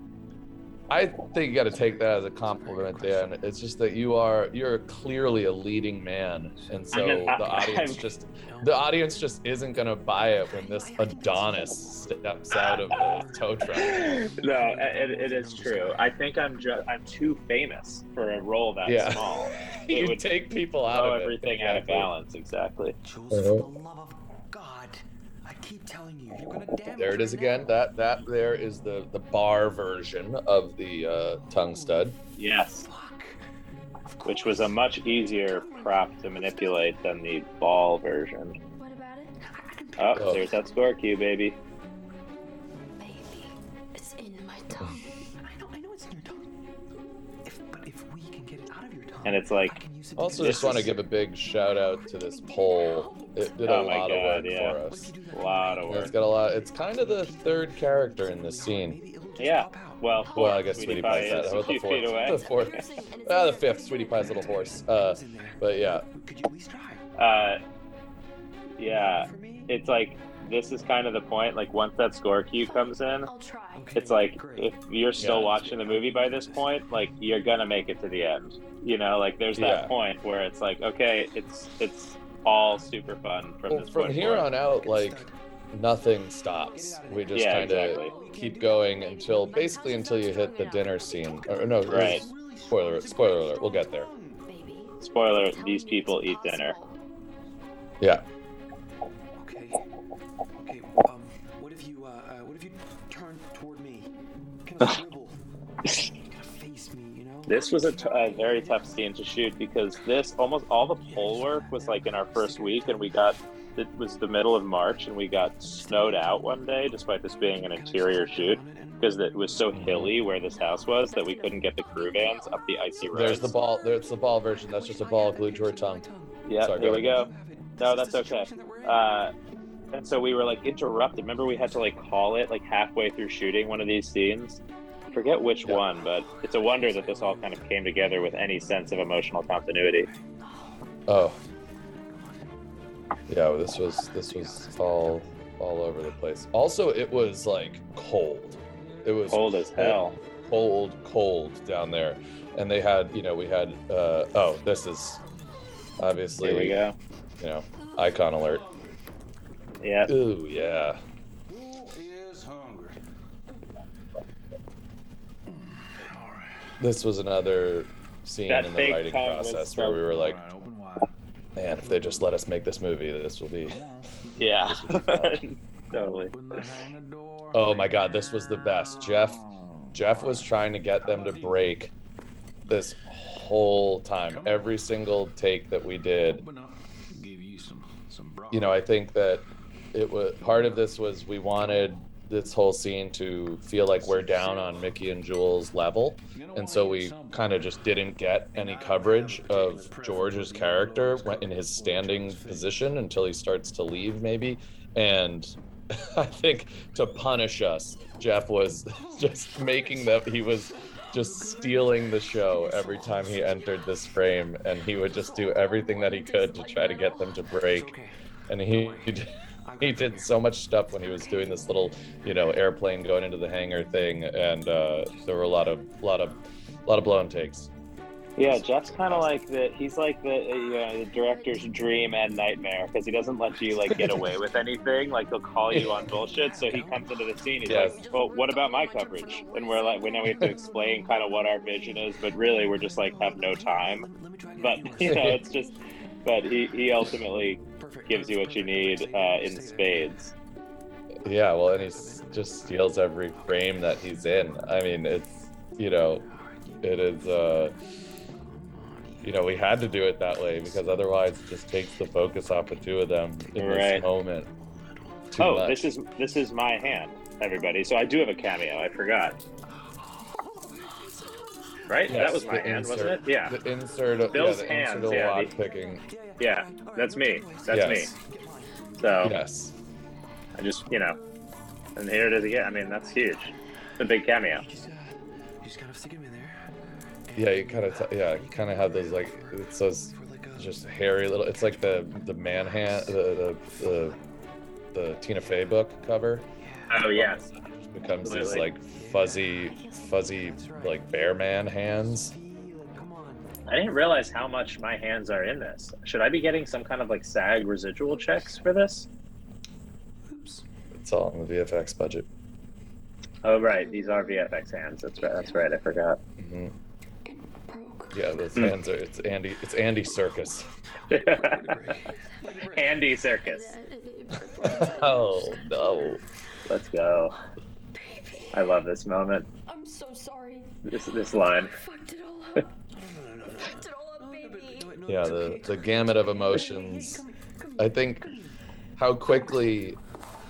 I think you got to take that as a compliment, Dan. It's just that you are you're clearly a leading man, and so I'm- the audience I'm- just the audience just isn't gonna buy it when this Adonis steps out of the tow truck. No, it, it is true. I think I'm just I'm too famous for a role that Yeah. small. It you would take people out throw of it. everything out of balance. Exactly. Jules, for the love of God, I keep telling you, you're gonna damage There it is again. now. That that there is the the bar version of the uh, tongue stud. Yes, Fuck. Which was a much easier prop to manipulate than the ball version. What about it? I can pick Oh, Oh. there's that score cue, baby. Baby, it's in my tongue. I know, I know it's in your tongue. If, but if we can get it out of your tongue, And it's like- I can use it to Also, do just want to is- give a big shout out to this poll. It did a Oh my lot God, of work yeah. for us. can do that A lot of work. It's got a lot. It's kind of the third character in this scene. Maybe it'll just Yeah. pop out. Well, Well, I guess Sweetie Sweetie Pie Pie's that. is How a about the few fourth? feet away. The fourth. Ah, the fifth. Sweetie Pie's little horse. Uh, Who's in there? but yeah. Could you at least try? Uh, yeah, it's like this is kind of the point. Like once that score cue comes in, I'll try. Okay, it's like if you're still Yeah. watching the movie by this point, like you're gonna make it to the end. You know, like there's that Yeah. point where it's like, okay, it's it's all super fun from Well, this from point here forward. on out, like nothing stops. We just Yeah, kind of exactly. keep going until basically until you hit the dinner scene. Or no, Right. Spoiler. Spoiler alert. We'll get there. Spoiler: These people eat dinner. Yeah. Okay. Okay. Um. What if you uh, uh What if you turn toward me? Kind of This was a, t- a very tough scene to shoot because this almost all the pole work was like in our first week, and we got it was the middle of March, and we got snowed out one day, despite this being an interior shoot, because it was so hilly where this house was that we couldn't get the crew vans up the icy road. There's the ball. There's the ball version. That's just a ball glued to her tongue. Yeah, Sorry, here go we go. No, that's okay. Uh, and so we were like interrupted. Remember, we had to like call it like halfway through shooting one of these scenes. I forget which Yeah. one, but it's a wonder that this all kind of came together with any sense of emotional continuity. Oh. Yeah. well, This was this was all all over the place. Also, it was like cold. It was Cold as hell. cold, cold down there. And they had, you know, we had. uh Oh, this is obviously, Here we go. you know, icon alert. Yeah. Ooh, yeah. Who is hungry? All right. This was another scene That in the writing tongue was process so- where we were like, All right, man, if they just let us make this movie, this will be. Yeah. totally. Open the hangar. Oh my God, this was the best. Jeff, Jeff was trying to get them to break this whole time. Every single take that we did, Open up. Give you some some broth. you know, I think that it was part of this was we wanted this whole scene to feel like we're down on Mickey and Jules' level. And so we kind of just didn't get any coverage of George's character in his standing position until he starts to leave, maybe. And I think to punish us, Jeff was just making them, he was just stealing the show every time he entered this frame. And he would just do everything that he could to try to get them to break. And he, he did- he did so much stuff when he was doing this little, you know, airplane going into the hangar thing, and uh, there were a lot of, lot of, a lot of blown takes. Yeah, Jeff's kind of like the. He's like the, uh, you know, the director's dream and nightmare because he doesn't let you like get away with anything. Like he'll call you on bullshit. So he comes into the scene. He's Yes. like, "Well, what about my coverage?" And we're like, we know we have to explain kind of what our vision is, but really we're just like have no time. Let, let me try to But you know, it's just. But he he ultimately. Gives you what you need uh, in spades. Yeah, well, and he just steals every frame that he's in. I mean, it's, you know, it is. uh you know, we had to do it that way because otherwise it just takes the focus off the two of them in Right. this moment. Too oh, much. this is this is my hand, everybody. So I do have a cameo. I forgot. Right? Yes, that was my the hand, insert- wasn't it? Yeah. The insert of Bill's yeah, the hands, insert of yeah, lock the- picking. Yeah, that's me. That's yes. me. So Yes. I just, you know, and here it is again. I mean, that's huge. It's a big cameo. Just, uh, you just gotta stick him in there. Yeah, you kind of yeah, you kind of have those like it's those For a, just hairy little. It's like the the man hand the the the, the Tina Fey book cover Oh yes. Becomes these like fuzzy fuzzy like bear man hands. See, like, come on. I didn't realize how much my hands are in this. Should I be getting some kind of like SAG residual checks for this? Oops. It's all in the VFX budget. Oh right, these are VFX hands. That's right. That's right. I forgot. hmm Yeah, those Hmm. hands are. It's Andy. It's Andy Serkis. Andy Serkis. oh no! Let's go. I love this moment. I'm so sorry. This this line. Fucked it all up. fucked it all up, baby. Yeah, the the gamut of emotions. I think how quickly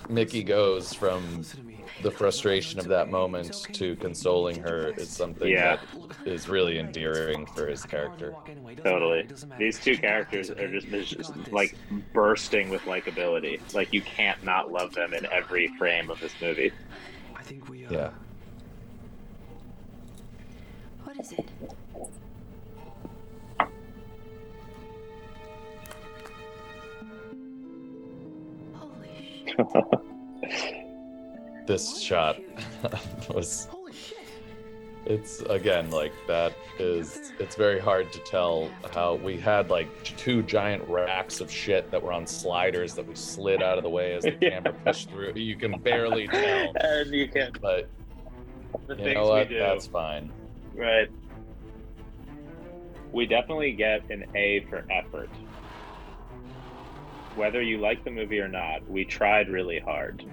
Mickey goes from Listen to me. the frustration of that moment to consoling her is something Yeah. that is really endearing for his character. Totally. These two characters are just, they're just like bursting with likability. Like you can't not love them in every frame of this movie. I think we. Uh, Yeah. What is it? Holy shit. This shot was. It's again like that is. It's very hard to tell how we had like two giant racks of shit that were on sliders that we slid out of the way as the camera pushed through. You can barely tell, And you can but the you know what? That's fine. Right. We definitely get an A for effort. Whether you like the movie or not, we tried really hard.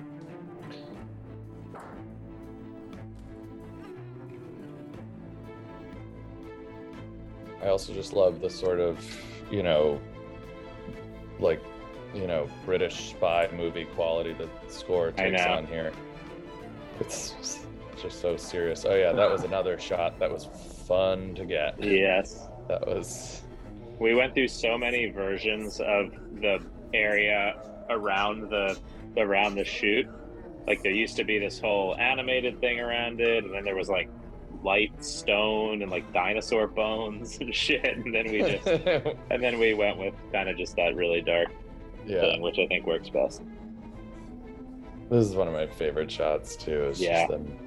I also just love the sort of, you know, like, you know, British spy movie quality that the score takes on here. It's just, just so serious. Oh yeah, that was another shot that was fun to get. Yes. That was We went through so many versions of the area around the around the shoot. Like there used to be this whole animated thing around it, and then there was like light stone and like dinosaur bones and shit. And then we just and then we went with kind of just that really dark yeah. thing, which I think works best. This is one of my favorite shots too. Is Yeah. just them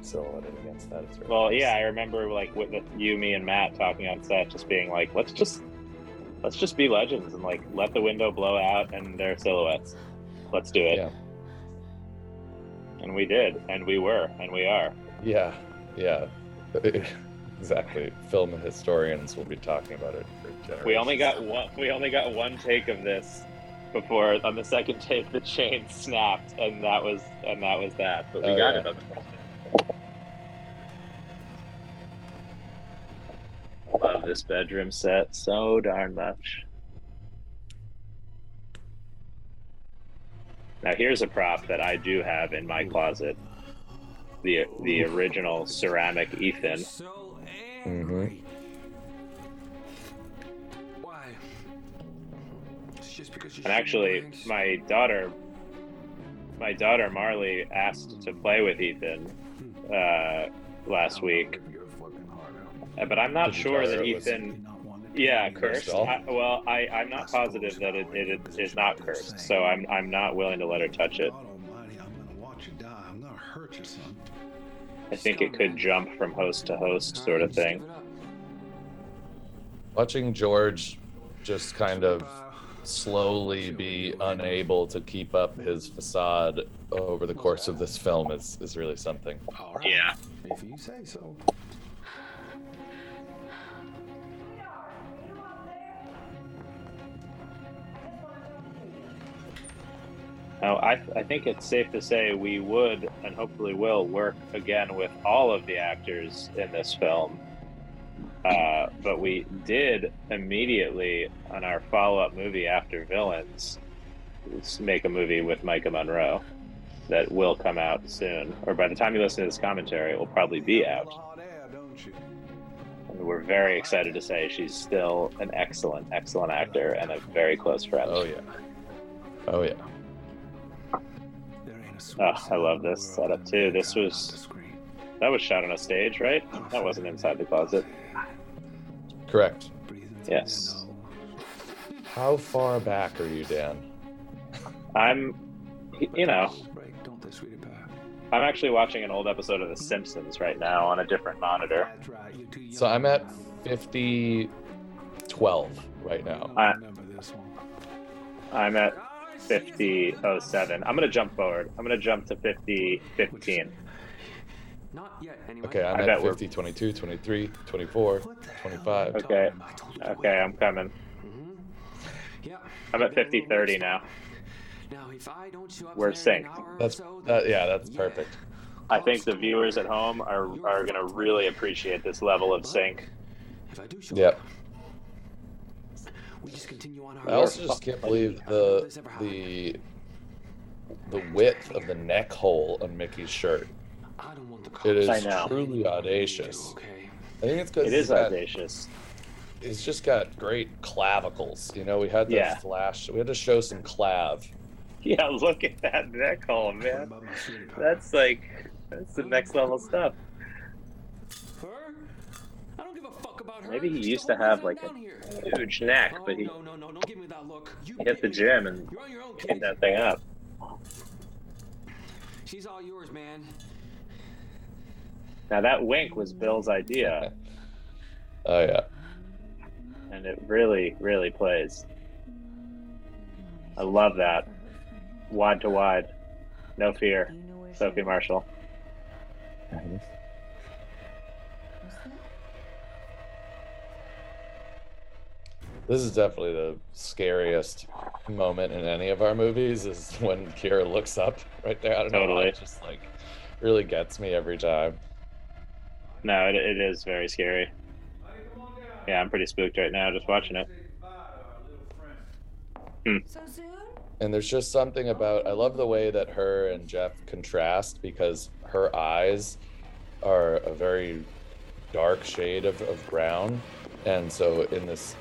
silhouetted against that. Really Well, nice. yeah, I remember like with you, me, and Matt talking on set, just being like, let's just let's just be legends and like let the window blow out and their silhouettes. Let's do it. Yeah. And we did, and we were, and we are. Yeah, yeah, exactly. Film historians will be talking about it for generations. We only got one. We only got one take of this before on the second take the chain snapped, and that was and that was that. But we Oh, got yeah. it on the. Love this bedroom set so darn much. Now here's a prop that I do have in my closet. The the original ceramic Ethan. So Mhm. Why? It's just because And actually, my daughter, my daughter Marley asked to play with Ethan uh, last week, Uh, but I'm not sure that it was- Ethan. Yeah, Cursed cursed. I, well, I, I'm not positive that it, it is not cursed, so I'm I'm not willing to let her touch it. God Almighty, I'm gonna watch you die. I'm gonna hurt you, son. I think it could jump from host to host, sort of thing. give it up. Watching George just kind of slowly be unable to keep up his facade over the course of this film is, is really something. All right. Yeah. If you say so. Now, I, I think it's safe to say we would and hopefully will work again with all of the actors in this film. Uh, but we did immediately on our follow-up movie after Villains make a movie with Maika Monroe that will come out soon, or by the time you listen to this commentary, it will probably be out. Hot air, don't you? And we're very excited to say she's still an excellent, excellent actor and a very close friend. Oh yeah. Oh yeah. There ain't a Oh, I love this setup too. This was off the screen. that was shot on a stage, right? That wasn't inside the closet. Correct. Yes. How far back are you, Dan? I'm, you know, Break, don't they, sweetie pie? I'm actually watching an old episode of The Simpsons right now on a different monitor. That's right, you're too young. So I'm at 50 12 right now. I- remember this one. I'm at 5007. I'm gonna jump forward. I'm gonna jump to 5015. Not yet, anyway. Okay, I'm I at bet we're- 50, 22, 23, 24, What the hell 25. Okay. talking about? I told you to Okay. I'm coming. hmm Yeah. I'm at 5030 now. Now, if I don't show up We're there in an synced. That's so, that, yeah, that's yeah. perfect. I think the viewers at home are are gonna really appreciate this level of sync. If I do show Yep. up, we just continue on our I also just can't believe I don't know if the this ever happened. the the width of the neck hole on Mickey's shirt. I don't want the cops It is truly audacious. Okay. I think it's because It is got- audacious. he's just got great clavicles. You know, we had to Yeah. flash. We had to show some clav. Yeah, look at that neck hole, man. about uh, my sweetie pie? That's like that's the next level stuff. Her? I don't give a fuck about her. Maybe he used to have like a here. huge neck, Oh, but he no, no, no, don't give me that look. You hit the gym and You're on your own, hit kid. that thing up. She's all yours, man. Now that wink was Bill's idea, Oh yeah. and it really, really plays. I love that. Wide to wide. No fear. Sophie Marshall. This is definitely the scariest moment in any of our movies is when Kyra looks up right there. I don't know. Totally. It just like really gets me every time. No, it, it is very scary. Yeah, I'm pretty spooked right now just watching it. Hmm. So soon? And there's just something about I love the way that her and Jeff contrast because her eyes are a very dark shade of, of brown. And so in this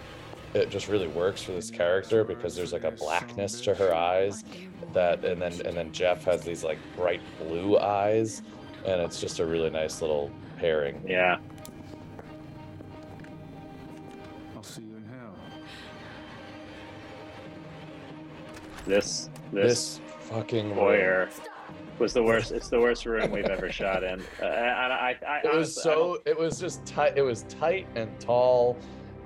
it just really works for this character because there's like a blackness to her eyes that and then and then Jeff has these like bright blue eyes and it's just a really nice little pairing. Yeah. I'll see you in hell. This this, This fucking room. foyer was the worst. It's the worst room we've ever shot in. Uh, and I, I, I it was honestly- I so it was just tight it was tight and tall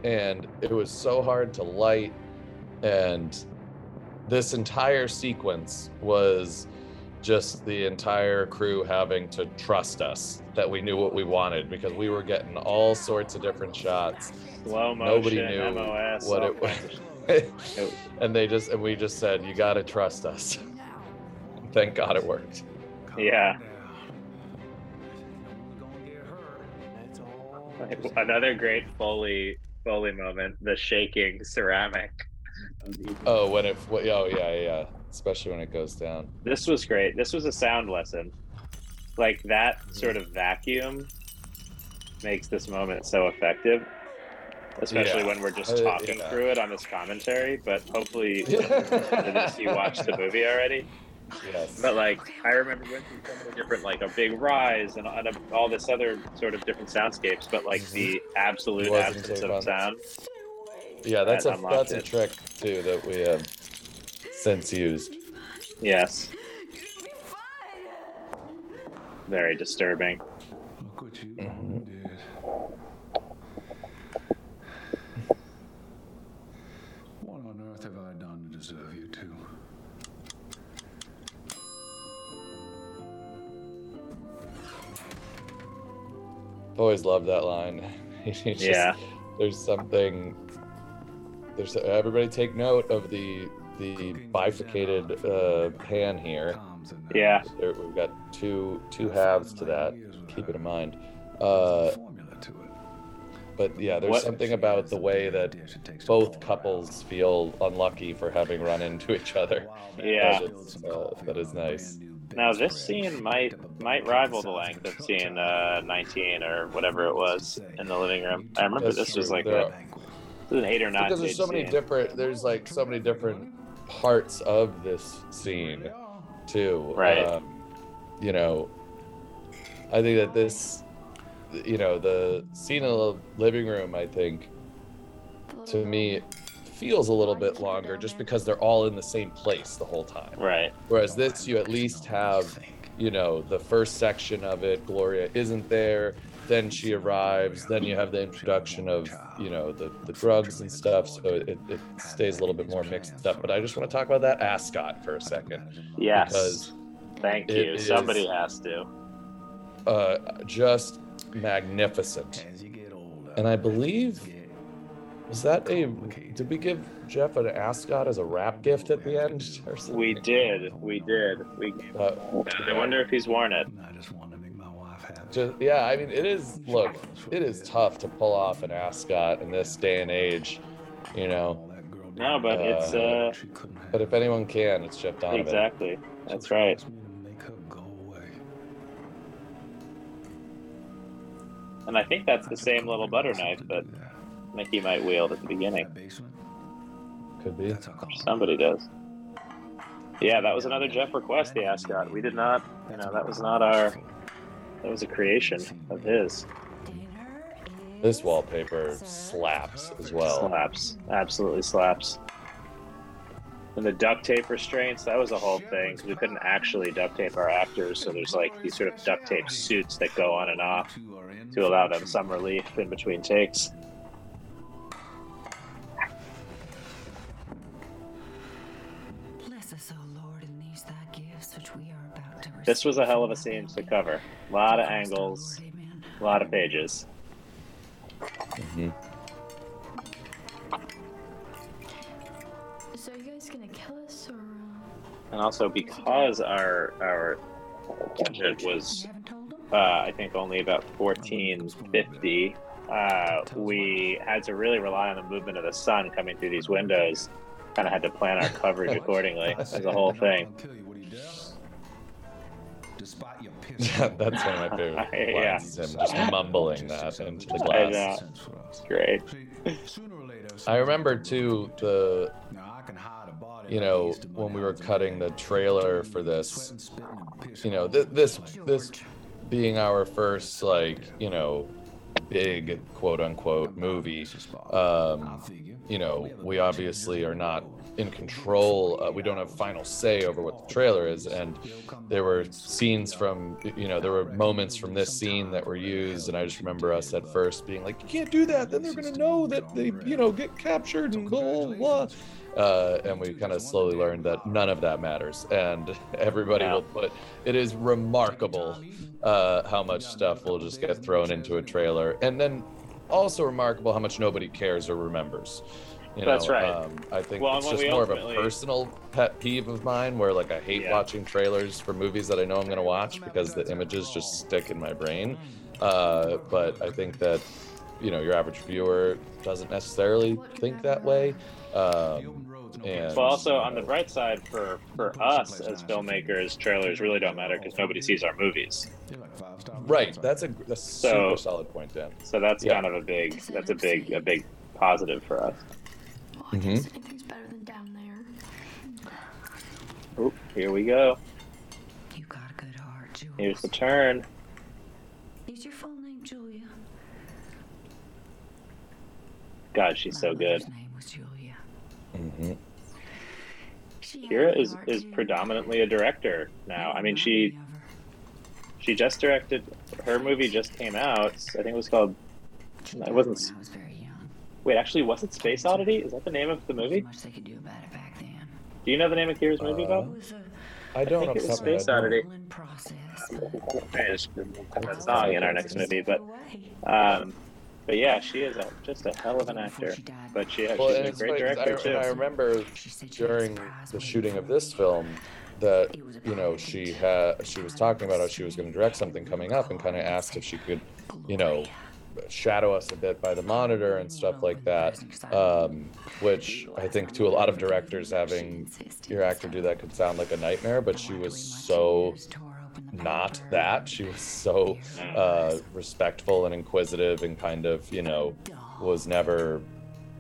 and it was so hard to light and this entire sequence was just the entire crew having to trust us that we knew what we wanted because we were getting all sorts of different shots slow motion, nobody knew MOS, what it was kinds of- It- and they just and we just said you got to trust us thank god it worked Yeah. down. No one's gonna get hurt. That's all. Another great Foley Foley moment: the shaking ceramic. oh when it oh yeah yeah especially when it goes down This was great. This was a sound lesson. Like that sort of vacuum makes this moment so effective. Especially Yeah. when we're just Uh, talking yeah. through it on this commentary, but hopefully you watched the movie already. Yes But like, I remember going through some of the different, like a big rise and, and all this other sort of different soundscapes, but like mm-hmm. the absolute Wasn't absence of fun. sound. Yeah, that's That a unlocked that's a trick too that we have since used. Yes, You'll be fine. very disturbing. Look Always love that line. Just- Yeah. There's something. There's everybody take note of the the bifurcated uh, pan here. Yeah. There, we've got two two halves to that. Keep it in mind. Uh, a formula to it. but yeah, there's What- something about the way that both couples feel unlucky for having run into each other. Yeah. That is, uh, that is nice. Now this scene might might rival the length of scene uh, 19 or whatever it was in the living room. I remember That's this was like There a, are- this is an eight or nine because there's so many scene. different there's like so many different parts of this scene too Right. um, you know i think that this you know the scene in the living room i think to me feels a little bit longer just because they're all in the same place the whole time Right. whereas this you at least have you know the first section of it gloria isn't there then she arrives then you have the introduction of you know the, the drugs and stuff so it, it stays a little bit more mixed up but i just want to talk about that ascot for a second Yes. because Thank you. is- Somebody has to. uh just magnificent As you get older, and i believe was that a did we give jeff an ascot as a wrap gift at the end or something We did. We did. We. Uh, I wonder if he's worn it. I just want to make my wife happy. Just, yeah, I mean, it is. Look, it is tough to pull off an ascot in this day and age, you know. All that girl No, did, but it's Uh, uh she couldn't have But if anyone can, it's Jeff Donovan. exactly. That's right. asked me to make her go away. And I think that's the same little butter knife to that do that. Mickey might wield at the beginning. Basement, Could be. that's our call. Somebody does. Yeah, that was another Jeff request. The ascot. We did not. You know, that was not our. That was a creation of his. This wallpaper slaps as well. Slaps. Absolutely slaps. And the duct tape restraints, that was a whole thing because we couldn't actually duct tape our actors. So there's like these sort of duct tape suits that go on and off to allow them some relief in between takes. This was a hell of a scene to cover. A lot of angles, a lot of pages. Mhm. So you guys gonna kill us or? Uh... And also because our our budget was You haven't told them? uh, I think only about fourteen fifty. Uh, we had to really rely on the movement of the sun coming through these windows. Kind of had to plan our coverage accordingly as a whole thing. Despite your piss That's one of my favorite Yeah. lines. Him just mumbling that into the I glass. know. Great. I remember too the you know when we were cutting the trailer for this. You know th- this this being our first like you know big quote unquote movie. Um, you know, we obviously are not in control. Uh, we don't have final say over what the trailer is. And there were scenes from, you know, there were moments from this scene that were used. And I just remember us at first being like, you can't do that. Then they're going to know that they, you know, get captured and blah, blah, blah. Uh, and we kind of slowly learned that none of that matters. And everybody Yeah. will put, it is remarkable uh, how much stuff will just get thrown into a trailer. And then also remarkable how much nobody cares or remembers. You know, That's right. Um, I think Well, it's just more of a personal pet peeve of mine where like I hate Yeah. watching trailers for movies that I know I'm going to watch because the images just stick in my brain. Uh, but I think that you know your average viewer doesn't necessarily think that way. Um, and Well, also on the bright side for for us as filmmakers, trailers really don't matter because nobody sees our movies. right, that's a that's a So- super solid point, Dan. So that's Yeah. kind of a big that's a big a big positive for us. Well, I guess anything's better than down there. Oop, here we go. You got a good heart, Jules. Here's the turn. Is your full name Julia? God, she's so good. mother's name was Julia. hmm Kyra is is predominantly a director now. I mean, she me of her. she just directed her movie just came out. I think it was called. She it wasn't when I was very young. Wait, actually, was it Space Oddity? Is that the name of the movie? much they could do about it back then. Do you know the name of Kyra's movie, Uh, Bob? It was a I don't think it was top of my Space head. Oddity. process. Maybe just put that song in our next movie, but um, but yeah, she is a, just a hell of an actor. But she, Well, she's a great funny 'cause director I, and I remember She said she had a during the shooting of this film that It was a you know she gift. had she was talking about how she was going to direct something coming up and kind of asked if she could you know shadow us a bit by the monitor and stuff like that. Um, which I think to a lot of directors, having your actor do that could sound like a nightmare, but she was so not that. She was so uh, respectful and inquisitive and kind of, you know, was never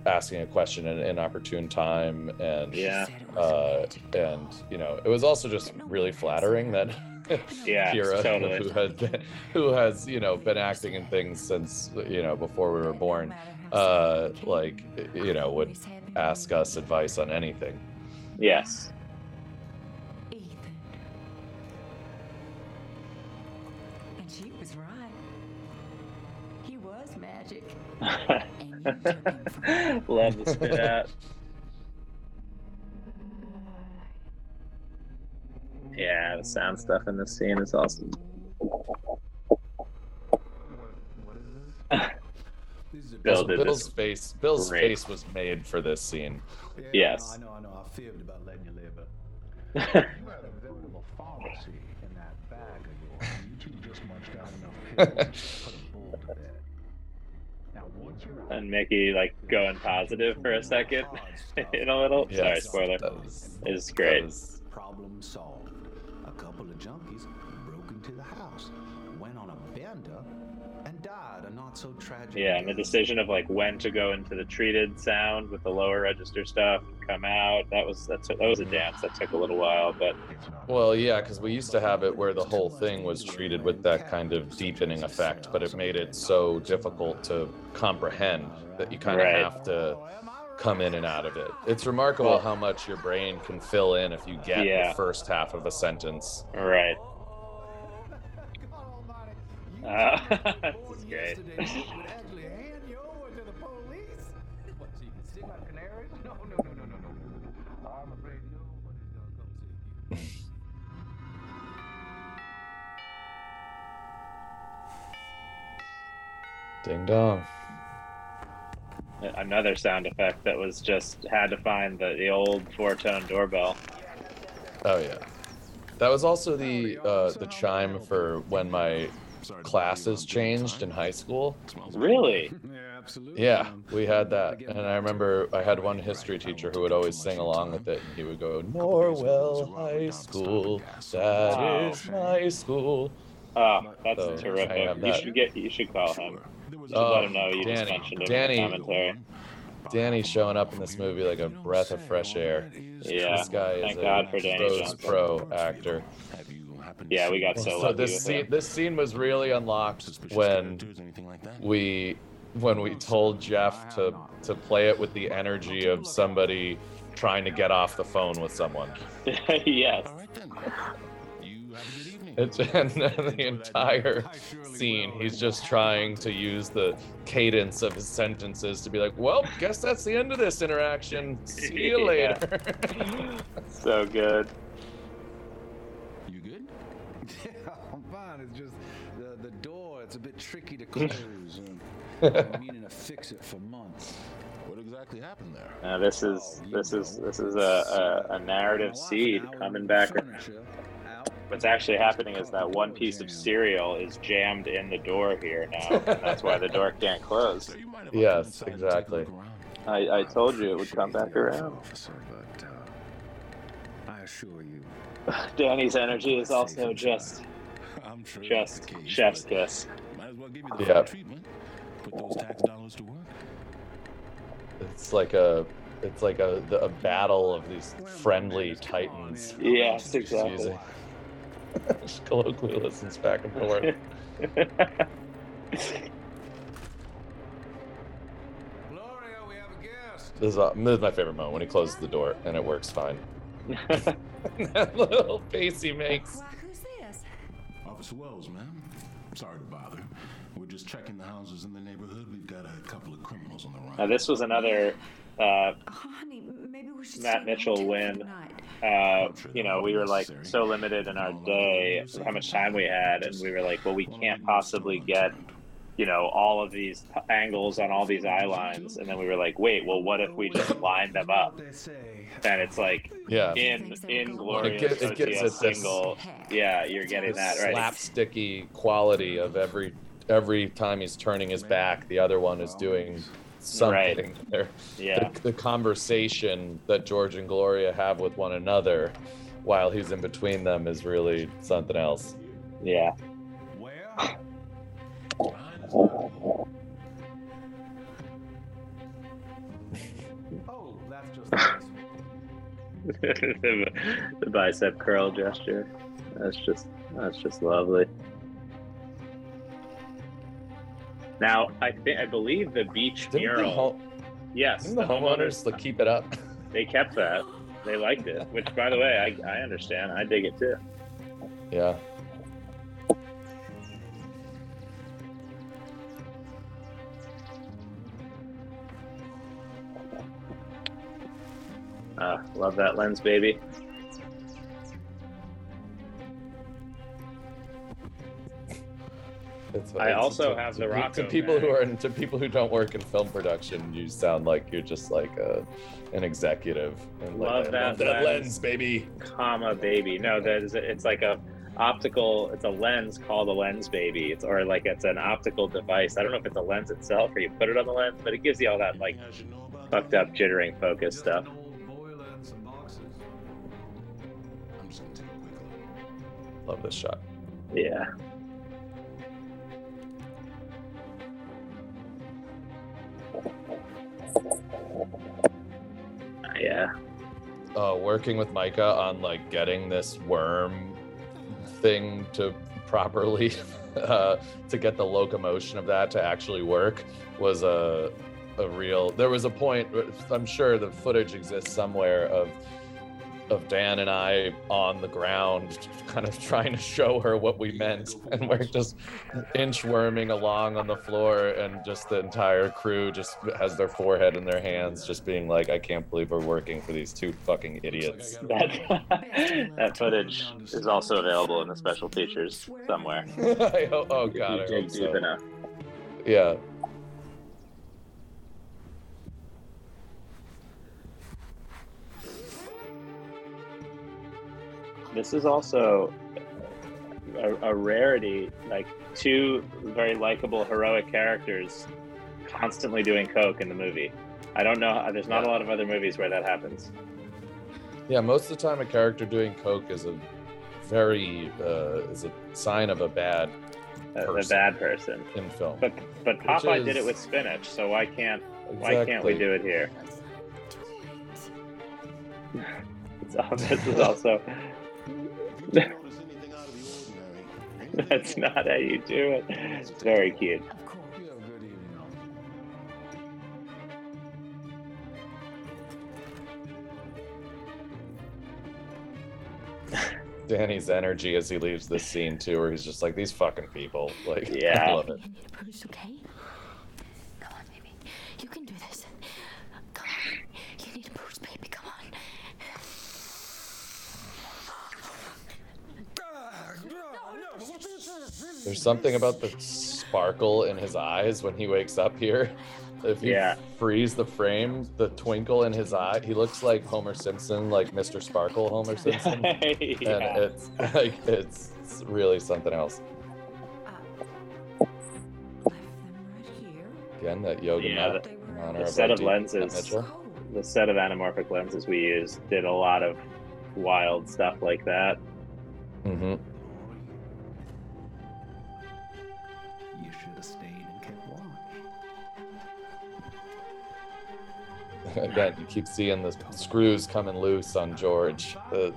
asking a question at an inopportune time and Yeah. uh, and you know it was also just really flattering that Yeah, Kyra, totally. who had been, who has you know been acting in things since you know before we were born, uh, like you know would ask us advice on anything. Yes. Ethan. And she was right. He was magic. And you took him from Love the spit out. Yeah, the sound stuff in this scene is awesome. This is a Bill Also, did Bill's face, Bill's great. face was made for this scene. Yeah, Yes. I know, I know. I feared about letting you live, but You had a veritable pharmacy in that bag of yours. You two just munched out enough pills to put a bull to bed. Now, what's your and Mickey like going positive for a second in a little. Sorry, spoiler. that was- Is great. problem solved. A couple of junkies broke into the house, went on a bender, and died a not so tragic. Yeah, and the decision of like when to go into the treated sound with the lower register stuff, come out. That was that's that was a dance that took a little while, but Well, yeah, because we used to have it where the whole thing was treated with that kind of deepening effect, but it made it so difficult to comprehend that you kind of Right. have to come in and out of it. It's remarkable Well- how much your brain can fill in if you get Yeah. the first half of a sentence. right. Uh, this is great. Yesterday, she would actually hand you over to the police. What, so you can sing like canaries? No, no, no, no, no, no. I'm afraid nobody's gonna come save you. Ding dong. Another sound effect that was just had to find the, the old four tone doorbell. Oh yeah. That was also the uh, the chime for when my classes changed in high school. Really? Yeah, absolutely. Yeah, we had that, and I remember I had one history teacher who would always sing along with it, and he would go, "Norwell High School, that Wow. is my school." Oh, that's So, terrific. have You should get you should call him. Oh, let him know you just Danny, mentioned him Danny, in the commentary. Danny showing up in this movie like a breath of fresh air. Yeah. This guy is Thank a God for Danny pros Johnson. pro actor. Yeah, we got so So lucky this scene, him. this scene was really unlocked when we when we told Jeff to to play it with the energy of somebody trying to get off the phone with someone. yes. It's and the entire scene, he's just trying to use the cadence of his sentences to be like, "Well, guess that's the end of this interaction. See you later." So good. You good? Yeah, I'm fine. It's just the, the door, it's a bit tricky to close. and I've been meaning to fix it for months. What exactly happened there? Now this is oh, this is this is a, a, a narrative seed coming back. Furniture out. What's actually happening is that one piece of cereal is jammed in the door here now. and that's why the door can't close. You might have Yes, come inside and take a exactly. I, I told you it would come back around. Officer, but uh, I assure you, Danny's energy is also just I'm just the chef's kiss. Might as well give you the Yeah. treatment. Put those tax dollars to work. It's like a it's like a a battle of these friendly titans. Yes, exactly. Using colloquialisms back and forth. Gloria, we have a guest. This is, uh, this is my favorite moment when he closes the door and it works fine. that little face he makes. Why, who's this? Officer Wells, ma'am. Sorry to bother. We're just checking the houses in the neighborhood. We've got a couple of criminals on the run. now this was another uh, Oh, honey, maybe we should Matt stay at the Mitchell win. tonight. Uh, you know, we were like so limited in our day, how much time we had, and we were like, well, we can't possibly get, you know, all of these angles on all these eye lines. And then we were like, wait, well, what if we just line them up? What they say. And it's like Yeah. in in Gloria It gets- it gets Socia at this single, yeah, you're getting that right. slapsticky quality of every every time he's turning his back, the other one is doing something. They're- Yeah. the, the conversation that George and Gloria have with one another while he's in between them is really something else. Yeah. Where? Oh, that's just nice. the, the bicep curl gesture. That's just that's just lovely. Now, I think I believe the beach Didn't the, mural. ho- yes, didn't the homeowners like, keep it up? They kept that. They liked it. Which, by the way, I, I understand. I dig it too. yeah. Uh, love that lens, baby. I also to- have to the Rocco To people who are to people who don't work in film production, you sound like you're just like a, an executive. And like, Love I that love that lens. lens, baby. comma baby. No, that is it's like a optical. It's a lens called a lens baby. It's or like it's an optical device. I don't know if it's a lens itself or you put it on the lens, but it gives you all that like fucked up jittering focus stuff. Love this shot. Yeah. Yeah. uh, working with Maika on like getting this worm thing to properly uh, to get the locomotion of that to actually work was a a real. There was a point. I'm sure the footage exists somewhere of of Dan and I on the ground, kind of trying to show her what we meant, and we're just inchworming along on the floor, and just the entire crew just has their forehead in their hands, just being like, "I can't believe we're working for these two fucking idiots." That that footage is also available in the special features somewhere. Oh god, I dig hope deep so. enough. Yeah. This is also a, a rarity. Like two very likable, heroic characters constantly doing coke in the movie. I don't know. There's not a lot of other movies where that happens. Yeah, most of the time a character doing coke is a very uh, is a sign of a bad A, a Person. bad person. in film. But but Popeye did it with spinach, so why can't why can't we do it here? It's al- this is also that's not how you do it. It's very cute. Of course. You have a good evening. Danny's energy as he leaves this scene too, where he's just like these fucking people. Like, Yeah. I love it. You need a boost, okay? Come on, baby. You can do this. Come on. You need a boost, baby. Come on. There's something about the sparkle in his eyes when he wakes up here. If you Yeah. freeze the frame, the twinkle in his eye, he looks like Homer Simpson, like Mr. Sparkle Homer Simpson. and it's like it's, it's really something else. I left them right here. Again, that yoga Yeah, mat They in honor the of set of lenses. The set of anamorphic lenses we used did a lot of wild stuff like that. hmm Again, you keep seeing the screws coming loose on George. The,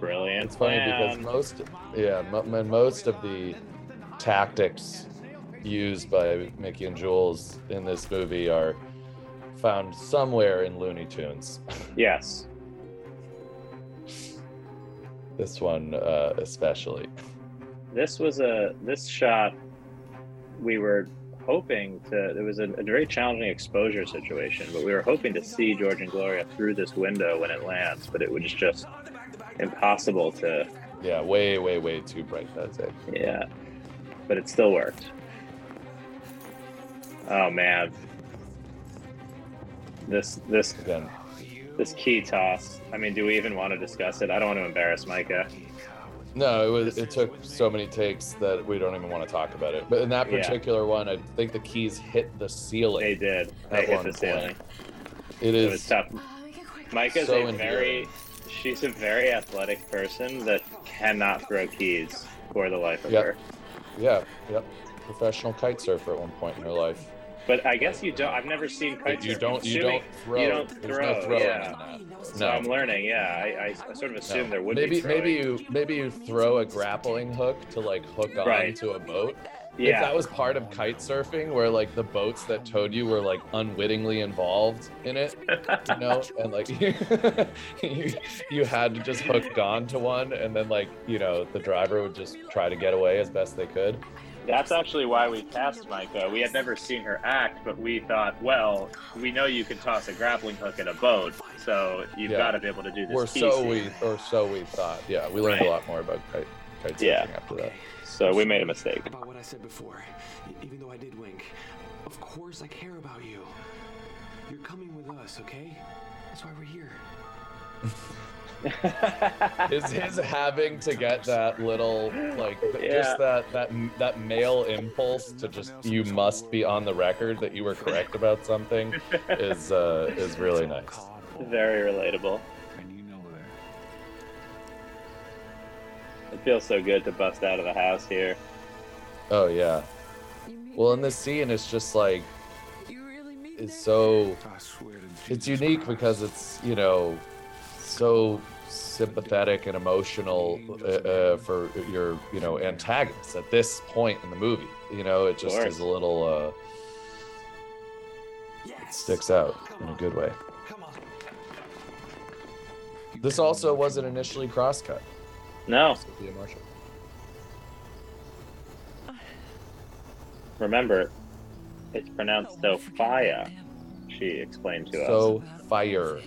Brilliant. it's funny because most, yeah, mo- most of the tactics used by Mickey and Jules in this movie are found somewhere in Looney Tunes. yes, This one, uh, especially. this was a this shot. We were hoping to. It was a, a very challenging exposure situation, but we were hoping to see George and Gloria through this window when it lands. But it was just impossible to. Yeah, way, way, way too bright that day. Yeah, but it still worked. Oh man. This this Again, this key toss. I mean, do we even want to discuss it? I don't want to embarrass Maika. no, it was. It took so many takes that we don't even want to talk about it. But in that Yeah. particular one, I think the keys hit the ceiling. They did. They hit the ceiling. point. It It was is. tough. Ah, Make it quick. Maika's So a very she's a very athletic person that cannot throw keys for the life of Yep. her. Yeah. Yep. Professional kite surfer at one point in her life. But I guess you don't I've never seen kite But you don't. You don't throw. You don't throw. no throwing yeah. in that. So No. I'm learning. Yeah, I, I, I sort of assumed there would maybe be throwing. maybe you maybe you throw a grappling hook to like hook on Right. to a boat. Yeah. If that was part of kite surfing, where like the boats that towed you were like unwittingly involved in it, you know, and like you, you had to just hook on to one, and then like you know the driver would just try to get away as best they could. That's actually why we cast Maika. We had never seen her act, but we thought, well, we know you can toss a grappling hook at a boat, so you've Yeah. got to be able to do this. Or key so scene. we, or so we thought. Yeah, we learned Right. a lot more about kite, kite surfing Yeah. after that. So we made a mistake. About what I said before, even though I did wink. Of course I care about you. You're coming with us, okay? That's why we're here. is his having to get that little like th- Yeah. just that that that male impulse to just you must be on the record that you were correct about something is uh is really nice Very relatable. And you know that. It feels so good to bust out of the house here. oh yeah well in this scene it's just like You really mean it's so I swear to it's unique because it's you know so sympathetic and emotional uh, uh, for your you know antagonist at this point in the movie you know it just is a little uh Yes! sticks out in a good way Come on. You This also wasn't want. initially crosscut. No, Sophia Marshall. remember, it's pronounced Sophia. She explained to us. So fire.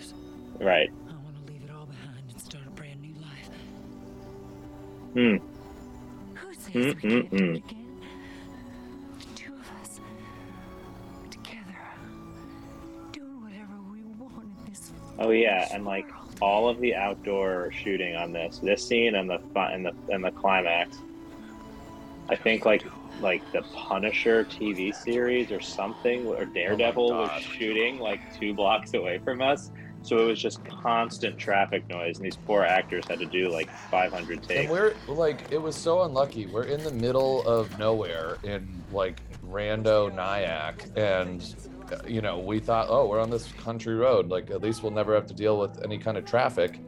Right. Mm, we mm, can't mm. again? Two of us together, doing whatever we want in this. Oh yeah, and like all of the outdoor shooting on this, this scene and the fi- and the and the climax. I think like like the Punisher TV series or something, or Daredevil was shooting like two blocks away from us. So it was just constant traffic noise, and these poor actors had to do like 500 takes. And we're like, it was so unlucky. We're in the middle of nowhere in like rando Nyack, and you know, we thought, oh, we're on this country road. Like, at least we'll never have to deal with any kind of traffic.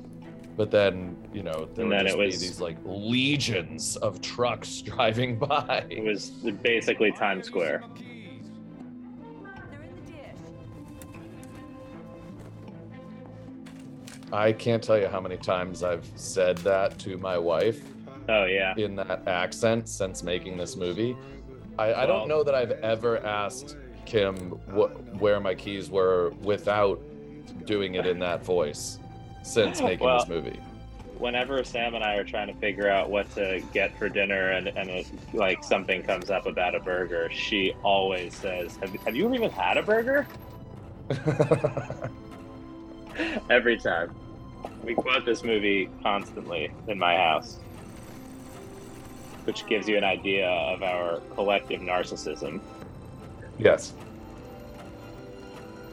But then, you know, there And would just it be these like legions of trucks driving by. It was basically Times Square. I can't tell you how many times I've said that to my wife Oh yeah. in that accent since making this movie. I, I don't know that I've ever asked Kim what where my keys were without doing it in that voice since making Well- this movie. whenever Sam and I are trying to figure out what to get for dinner and, and it, like something comes up about a burger, she always says, have, have you even had a burger? Every time. We quote this movie constantly in my house, which gives you an idea of our collective narcissism. yes.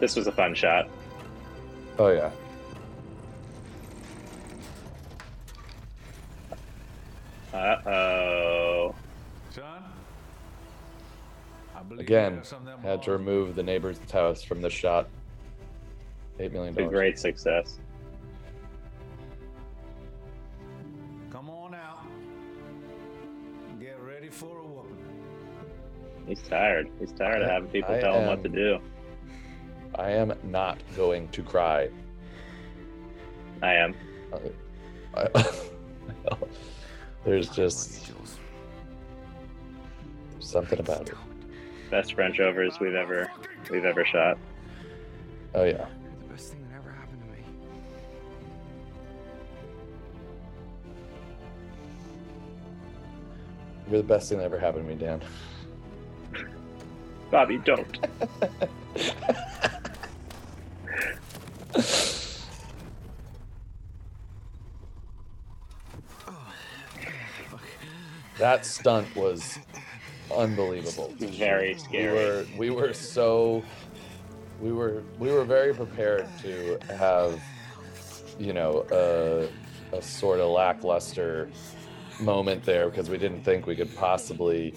This was a fun shot. Oh yeah. Uh oh. Son? I believe Again, have some of them had to remove the neighbor's house from the shot. Eight million It's a dollars. great success. Come on out. Get ready for a whooping. He's tired. He's tired of having people I tell him what to do. I am not going to cry. I am. I, there's just something about it. Best French overs we've ever we've ever shot. Oh yeah. You're the best thing that ever happened to me, Dan. Bobby, don't. That stunt was unbelievable. Very We scary. were we were so we were we were very prepared to have you know a, a sort of lackluster moment there because we didn't think we could possibly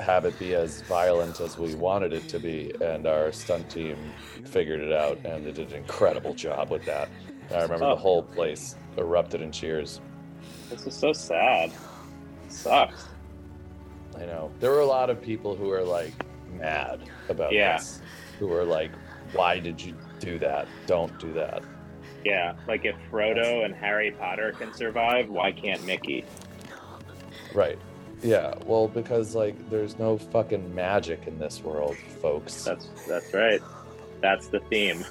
have it be as violent as we wanted it to be and our stunt team figured it out and they did an incredible job with that i remember the whole place erupted in cheers This is so sad. sucks. I know. There were a lot of people who were like mad about Yeah. this. Who were like, why did you do that? Don't do that. Yeah, like if Frodo and Harry Potter can survive, why can't Mickey? Right. Yeah. Well, because like there's no fucking magic in this world, folks. That's that's right. That's the theme.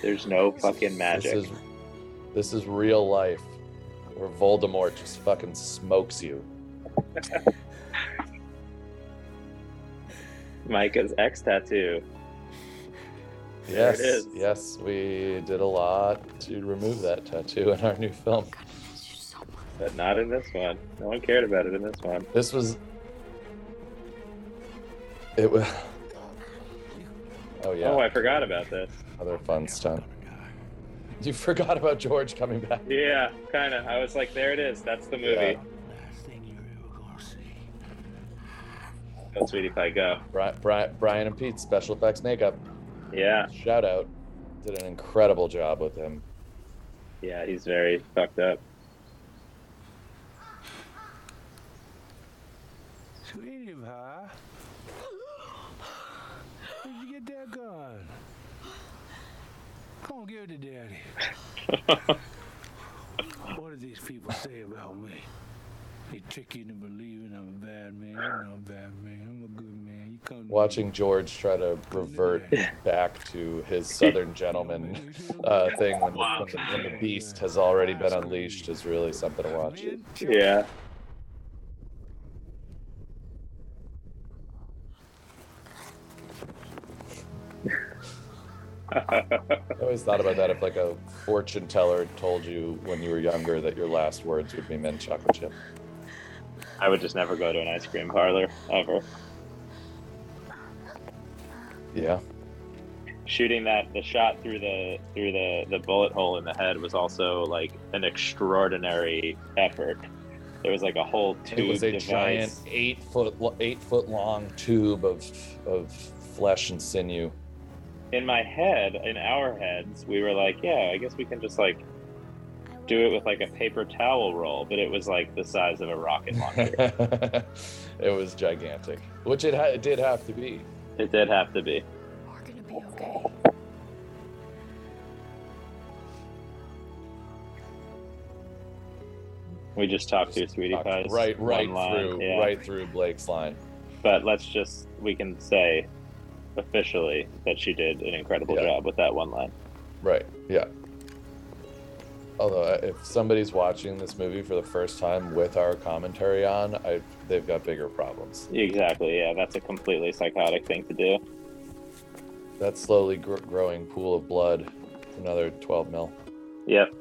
There's no fucking magic. This is this is real life where Voldemort just fucking smokes you. Maika's X tattoo. There Yes. Yes, we did a lot to remove that tattoo in our new film. Oh But not in this one. No one cared about it in this one. This was it was Oh yeah. Oh, I forgot about this. Other fun stunt. You forgot about George coming back. Yeah, kind of. I was like, there it is. That's the movie. Yeah. Go, sweetie pie, go. Brian, Brian, Brian and Pete, special effects makeup. Yeah, Shout out. Did an incredible job with him. yeah, he's very fucked up. Sweetie pie. Where'd you get that gun? Come on, give it to daddy. What do these people say about me? They trick you into believing I'm a bad man. I'm not a bad man. I'm a good man. You come Watching me. George try to revert back to his Southern gentleman uh, thing when, when, the, when the beast has already been unleashed is really something to watch. Yeah. I always thought about that if like a fortune teller told you when you were younger that your last words would be mint chocolate chip. I would just never go to an ice cream parlor ever. Yeah. Shooting that the shot through the through the the bullet hole in the head was also like an extraordinary effort. There was like a whole tube It was a device. giant eight foot eight foot long tube of of flesh and sinew. In my head, in our heads, we were like, yeah, I guess we can just like do it with like a paper towel roll, but it was like the size of a rocket launcher. it was gigantic, which it, ha- it did have to be. it did have to be. We're gonna be okay. We just talked to Sweetie Talked Pies. right, right one line, through, yeah. right through Blake's line. But let's just we can say officially that she did an incredible Yeah. job with that one line. Right. Yeah. Although, uh, if somebody's watching this movie for the first time with our commentary on, I, they've got bigger problems. Exactly. Yeah, that's a completely psychotic thing to do. That slowly gr- growing pool of blood, another 12 mil. Yep.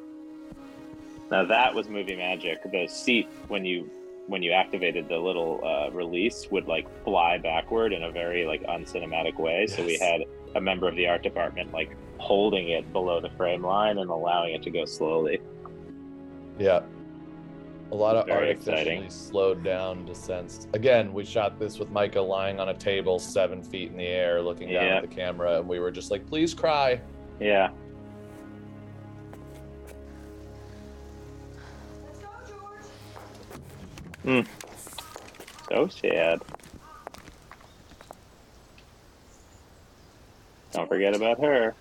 Now that was movie magic. The seat when you when you activated the little uh, release would like fly backward in a very like uncinematic way. So we had a member of the art department like holding it below the frame line and allowing it to go slowly. Yeah. A lot of art exciting. slowed down descents. Again, we shot this with Maika lying on a table seven feet in the air, looking down Yeah. at the camera, and we were just like, please cry. Yeah. Hmm. So sad. Don't forget about her.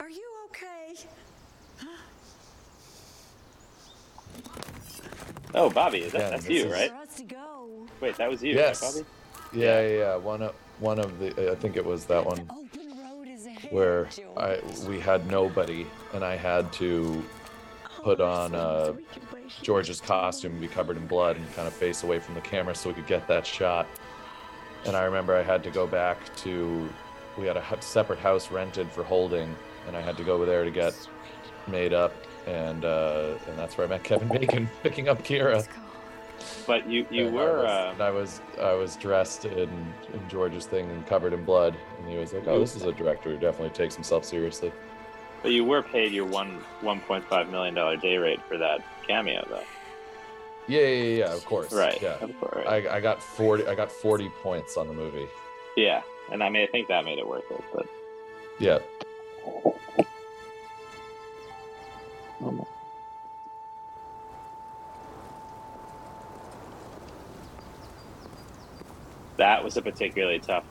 Are you okay? Oh, Bobby, that, Yeah, that's you, is- right? For us to go. Wait, that was you, Yes. right, Bobby? Yeah, yeah, yeah. One of, one of the, I think it was that one. Open road is ahead. where I we had nobody, and I had to put on uh, We can wait here. George's costume and be covered in blood and kind of face away from the camera so we could get that shot. and I remember I had to go back to. We had a separate house rented for holding, and I had to go over there to get made up, and uh, and that's where I met Kevin Bacon picking up Kyra. But you you And were I uh, was, and I was I was dressed in, in George's thing and covered in blood, and he was like, "Oh, this is a director who definitely takes himself seriously." But you were paid your one one point five million dollar day rate for that cameo though. Yeah, yeah, yeah, of course. Right. Yeah. Of course. I, I got forty. I got forty points on the movie. Yeah. And I mean I think that made it worth it, but Yeah. that was a particularly tough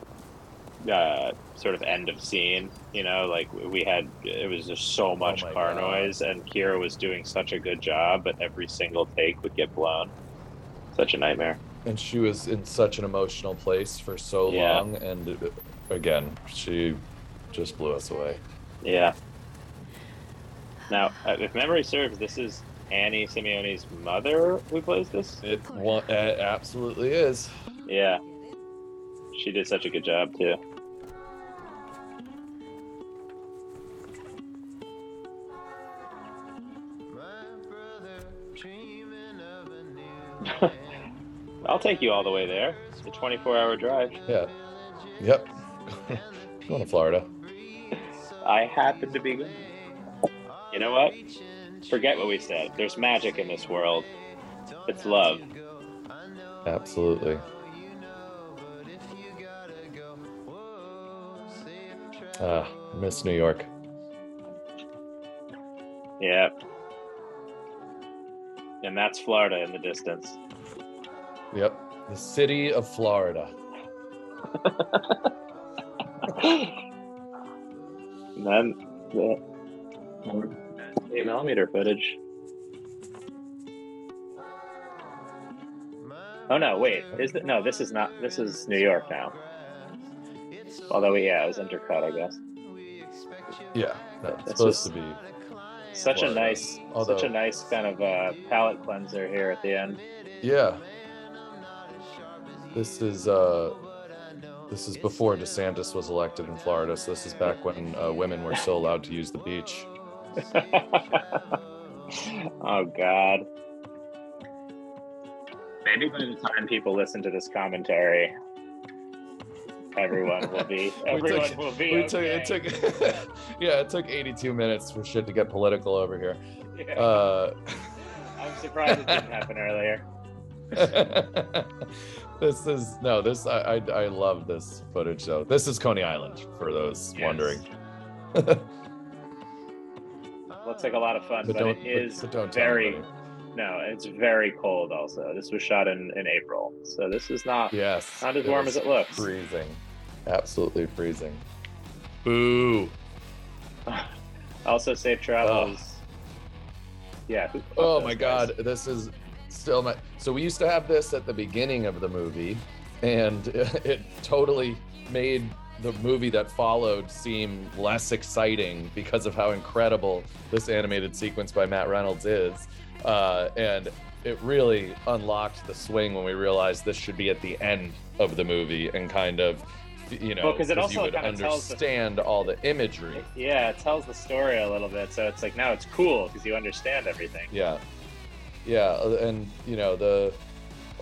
uh, sort of end of scene. You know, like we had, it was just so much Oh car God. noise, and Kyra was doing such a good job, but every single take would get blown. Such a nightmare. And she was in such an emotional place for so Yeah. long, and uh, again, she just blew us away. Yeah. Now, uh, if memory serves, this is Annie Simeone's mother who plays this. It, it absolutely is. Yeah. She did such a good job too. I'll take you all the way there. It's a 24 hour drive. Yeah. Yep. Going to Florida. I happen to be. You know what? Forget what we said. There's magic in this world. It's love. Absolutely. Ah, miss New York. Yeah. And that's Florida in the distance. Yep. The city of Florida. And then the eight millimeter footage. Oh no, wait. Is it no, this is not this is New York now. Although yeah, it was intercut, I guess. Yeah. That's That's supposed to be. Such a nice Although- such a nice kind of uh palate cleanser here at the end. Yeah. This is uh this is before DeSantis was elected in Florida, so this is back when uh, women were still allowed to use the beach. oh God. Maybe by the time people listen to this commentary, everyone will be. Everyone took- will be. We took it took yeah, it took 82 minutes for shit to get political over here. Yeah. Uh I'm surprised it didn't happen earlier. this is no this I, I I love this footage though. This is Coney Island for those Yes. wondering. Looks like a lot of fun, But but, it is but, but don't tell very. Anybody. No, it's very cold. Also, this was shot in in April, so this is not Yes. not as warm as it looks. Freezing. Absolutely freezing. Boo. Also, safe travels. Yeah. Oh my guys. god, this is still my. So we used to have this at the beginning of the movie, and it totally made the movie that followed seem less exciting because of how incredible this animated sequence by Matt Reynolds is. Uh, and it really unlocked the swing when we realized this should be at the end of the movie and kind of, you know, Well, 'cause it you also would kinda tells the- understand all the imagery. Yeah, it tells the story a little bit, so it's like now it's cool because you understand everything. Yeah, yeah, uh, and you know the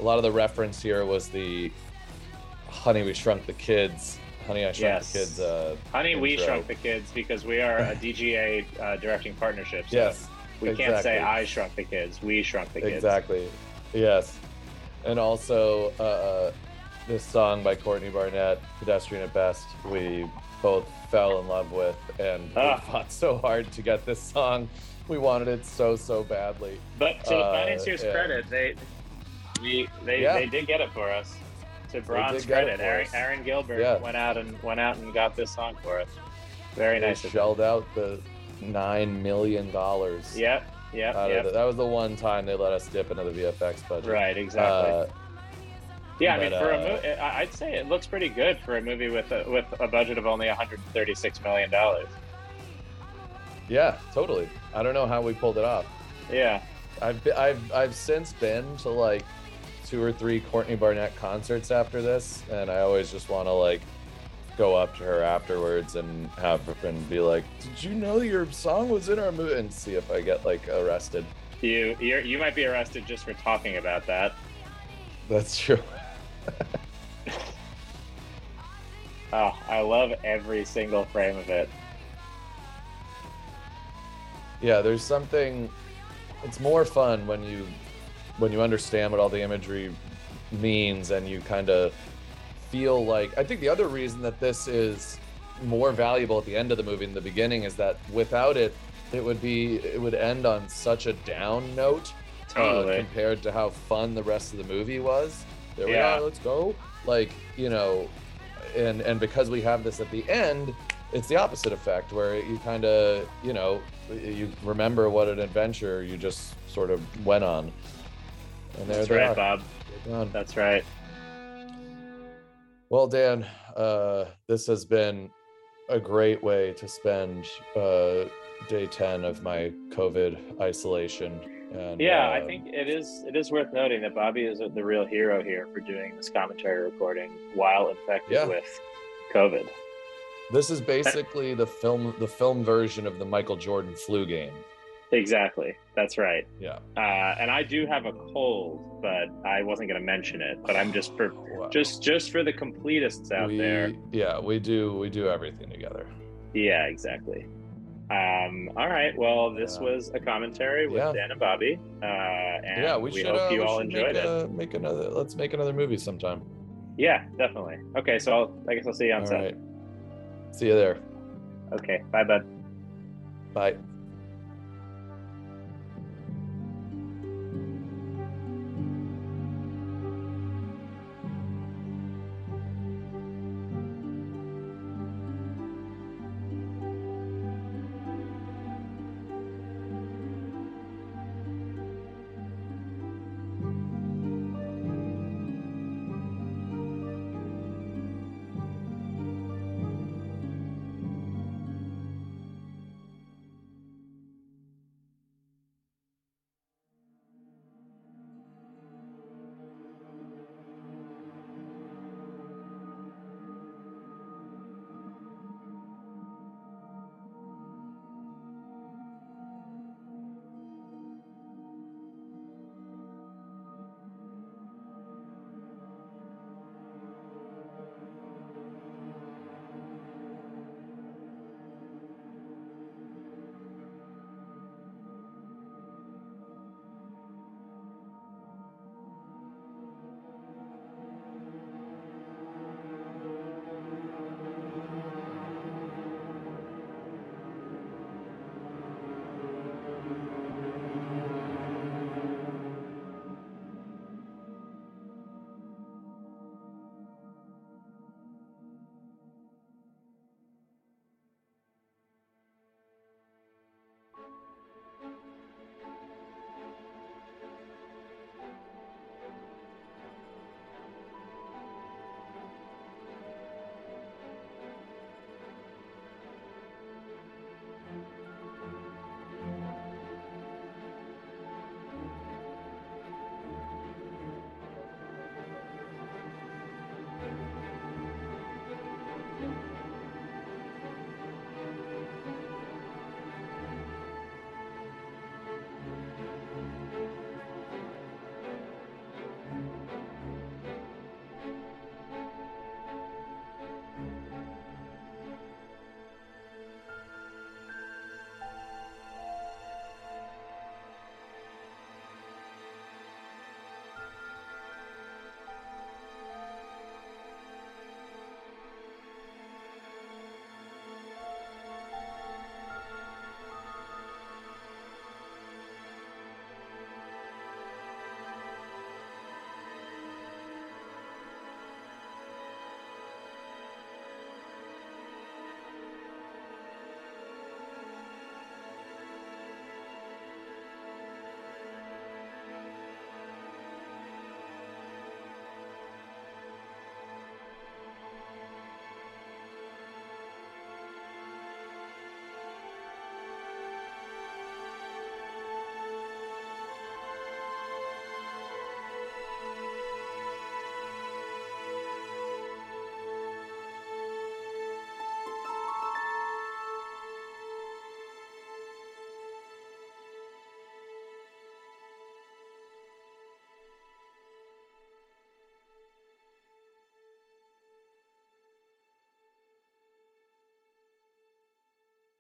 a lot of the reference here was the "Honey, We Shrunk the Kids." Honey, I Shrunk Yes. the Kids. Uh, Honey, we shrunk the kids because we are a DGA uh, directing partnership. So Yes, we can't say. I shrunk the kids. We shrunk the kids. exactly. Yes, and also uh, this song by Courtney Barnett, "Pedestrian at Best." We both fell in love with, and Ah. we fought so hard to get this song. We wanted it so so badly. But to the Uh, financiers' yeah. credit, they we they, Yeah. they did get it for us. To Bron's did get it credit, Aaron. Aaron Gilbert Yeah. went out and went out and got this song for us. Very They nice. shelled out the nine million dollars. Yep, yep, yep. the- that was the one time they let us dip into the VFX budget. Right, exactly. Uh, yeah, I mean, but, for a uh, movie, I'd say it looks pretty good for a movie with a, with a budget of only 136 million dollars. yeah, totally. I don't know how we pulled it off. Yeah, I've been, I've I've since been to like two or three Courtney Barnett concerts after this, and I always just want to like go up to her afterwards and have her and be like, "Did you know your song was in our movie?" and see if I get like arrested. You you're, you might be arrested just for talking about that. That's true. Oh, I love every single frame of it. yeah, there's something. It's more fun when you when you understand what all the imagery means and you kind of feel like. I think the other reason that this is more valuable at the end of the movie than the beginning is that without it, it would be it would end on such a down note uh, compared to how fun the rest of the movie was. There we Yeah. are, let's go. Like you know, and and because we have this at the end, it's the opposite effect where you kind of you know you remember what an adventure you just sort of went on. And there That's right, are. Bob. That's right. Well, Dan, uh, this has been a great way to spend uh, day 10 of my COVID isolation. And, Yeah, I uh, think it is. It is worth noting that Bobby is the real hero here for doing this commentary recording while infected Yeah. with COVID. this is basically the film, the film version of the Michael Jordan flu game. Exactly. That's right. Yeah. Uh, and I do have a cold, but I wasn't going to mention it. But I'm just for Wow. just just for the completists out we, there. Yeah, we do we do everything together. Yeah, exactly. Um, all right. Well, this Yeah. was a commentary with Yeah. Dan and Bobby. Uh, and yeah, we, we should. hope uh, you all enjoyed make, it. uh, make another. Let's make another movie sometime. Yeah, definitely. Okay, so I'll, I guess I'll see you on All set. right. See you there. Okay, bye, bud. Bye.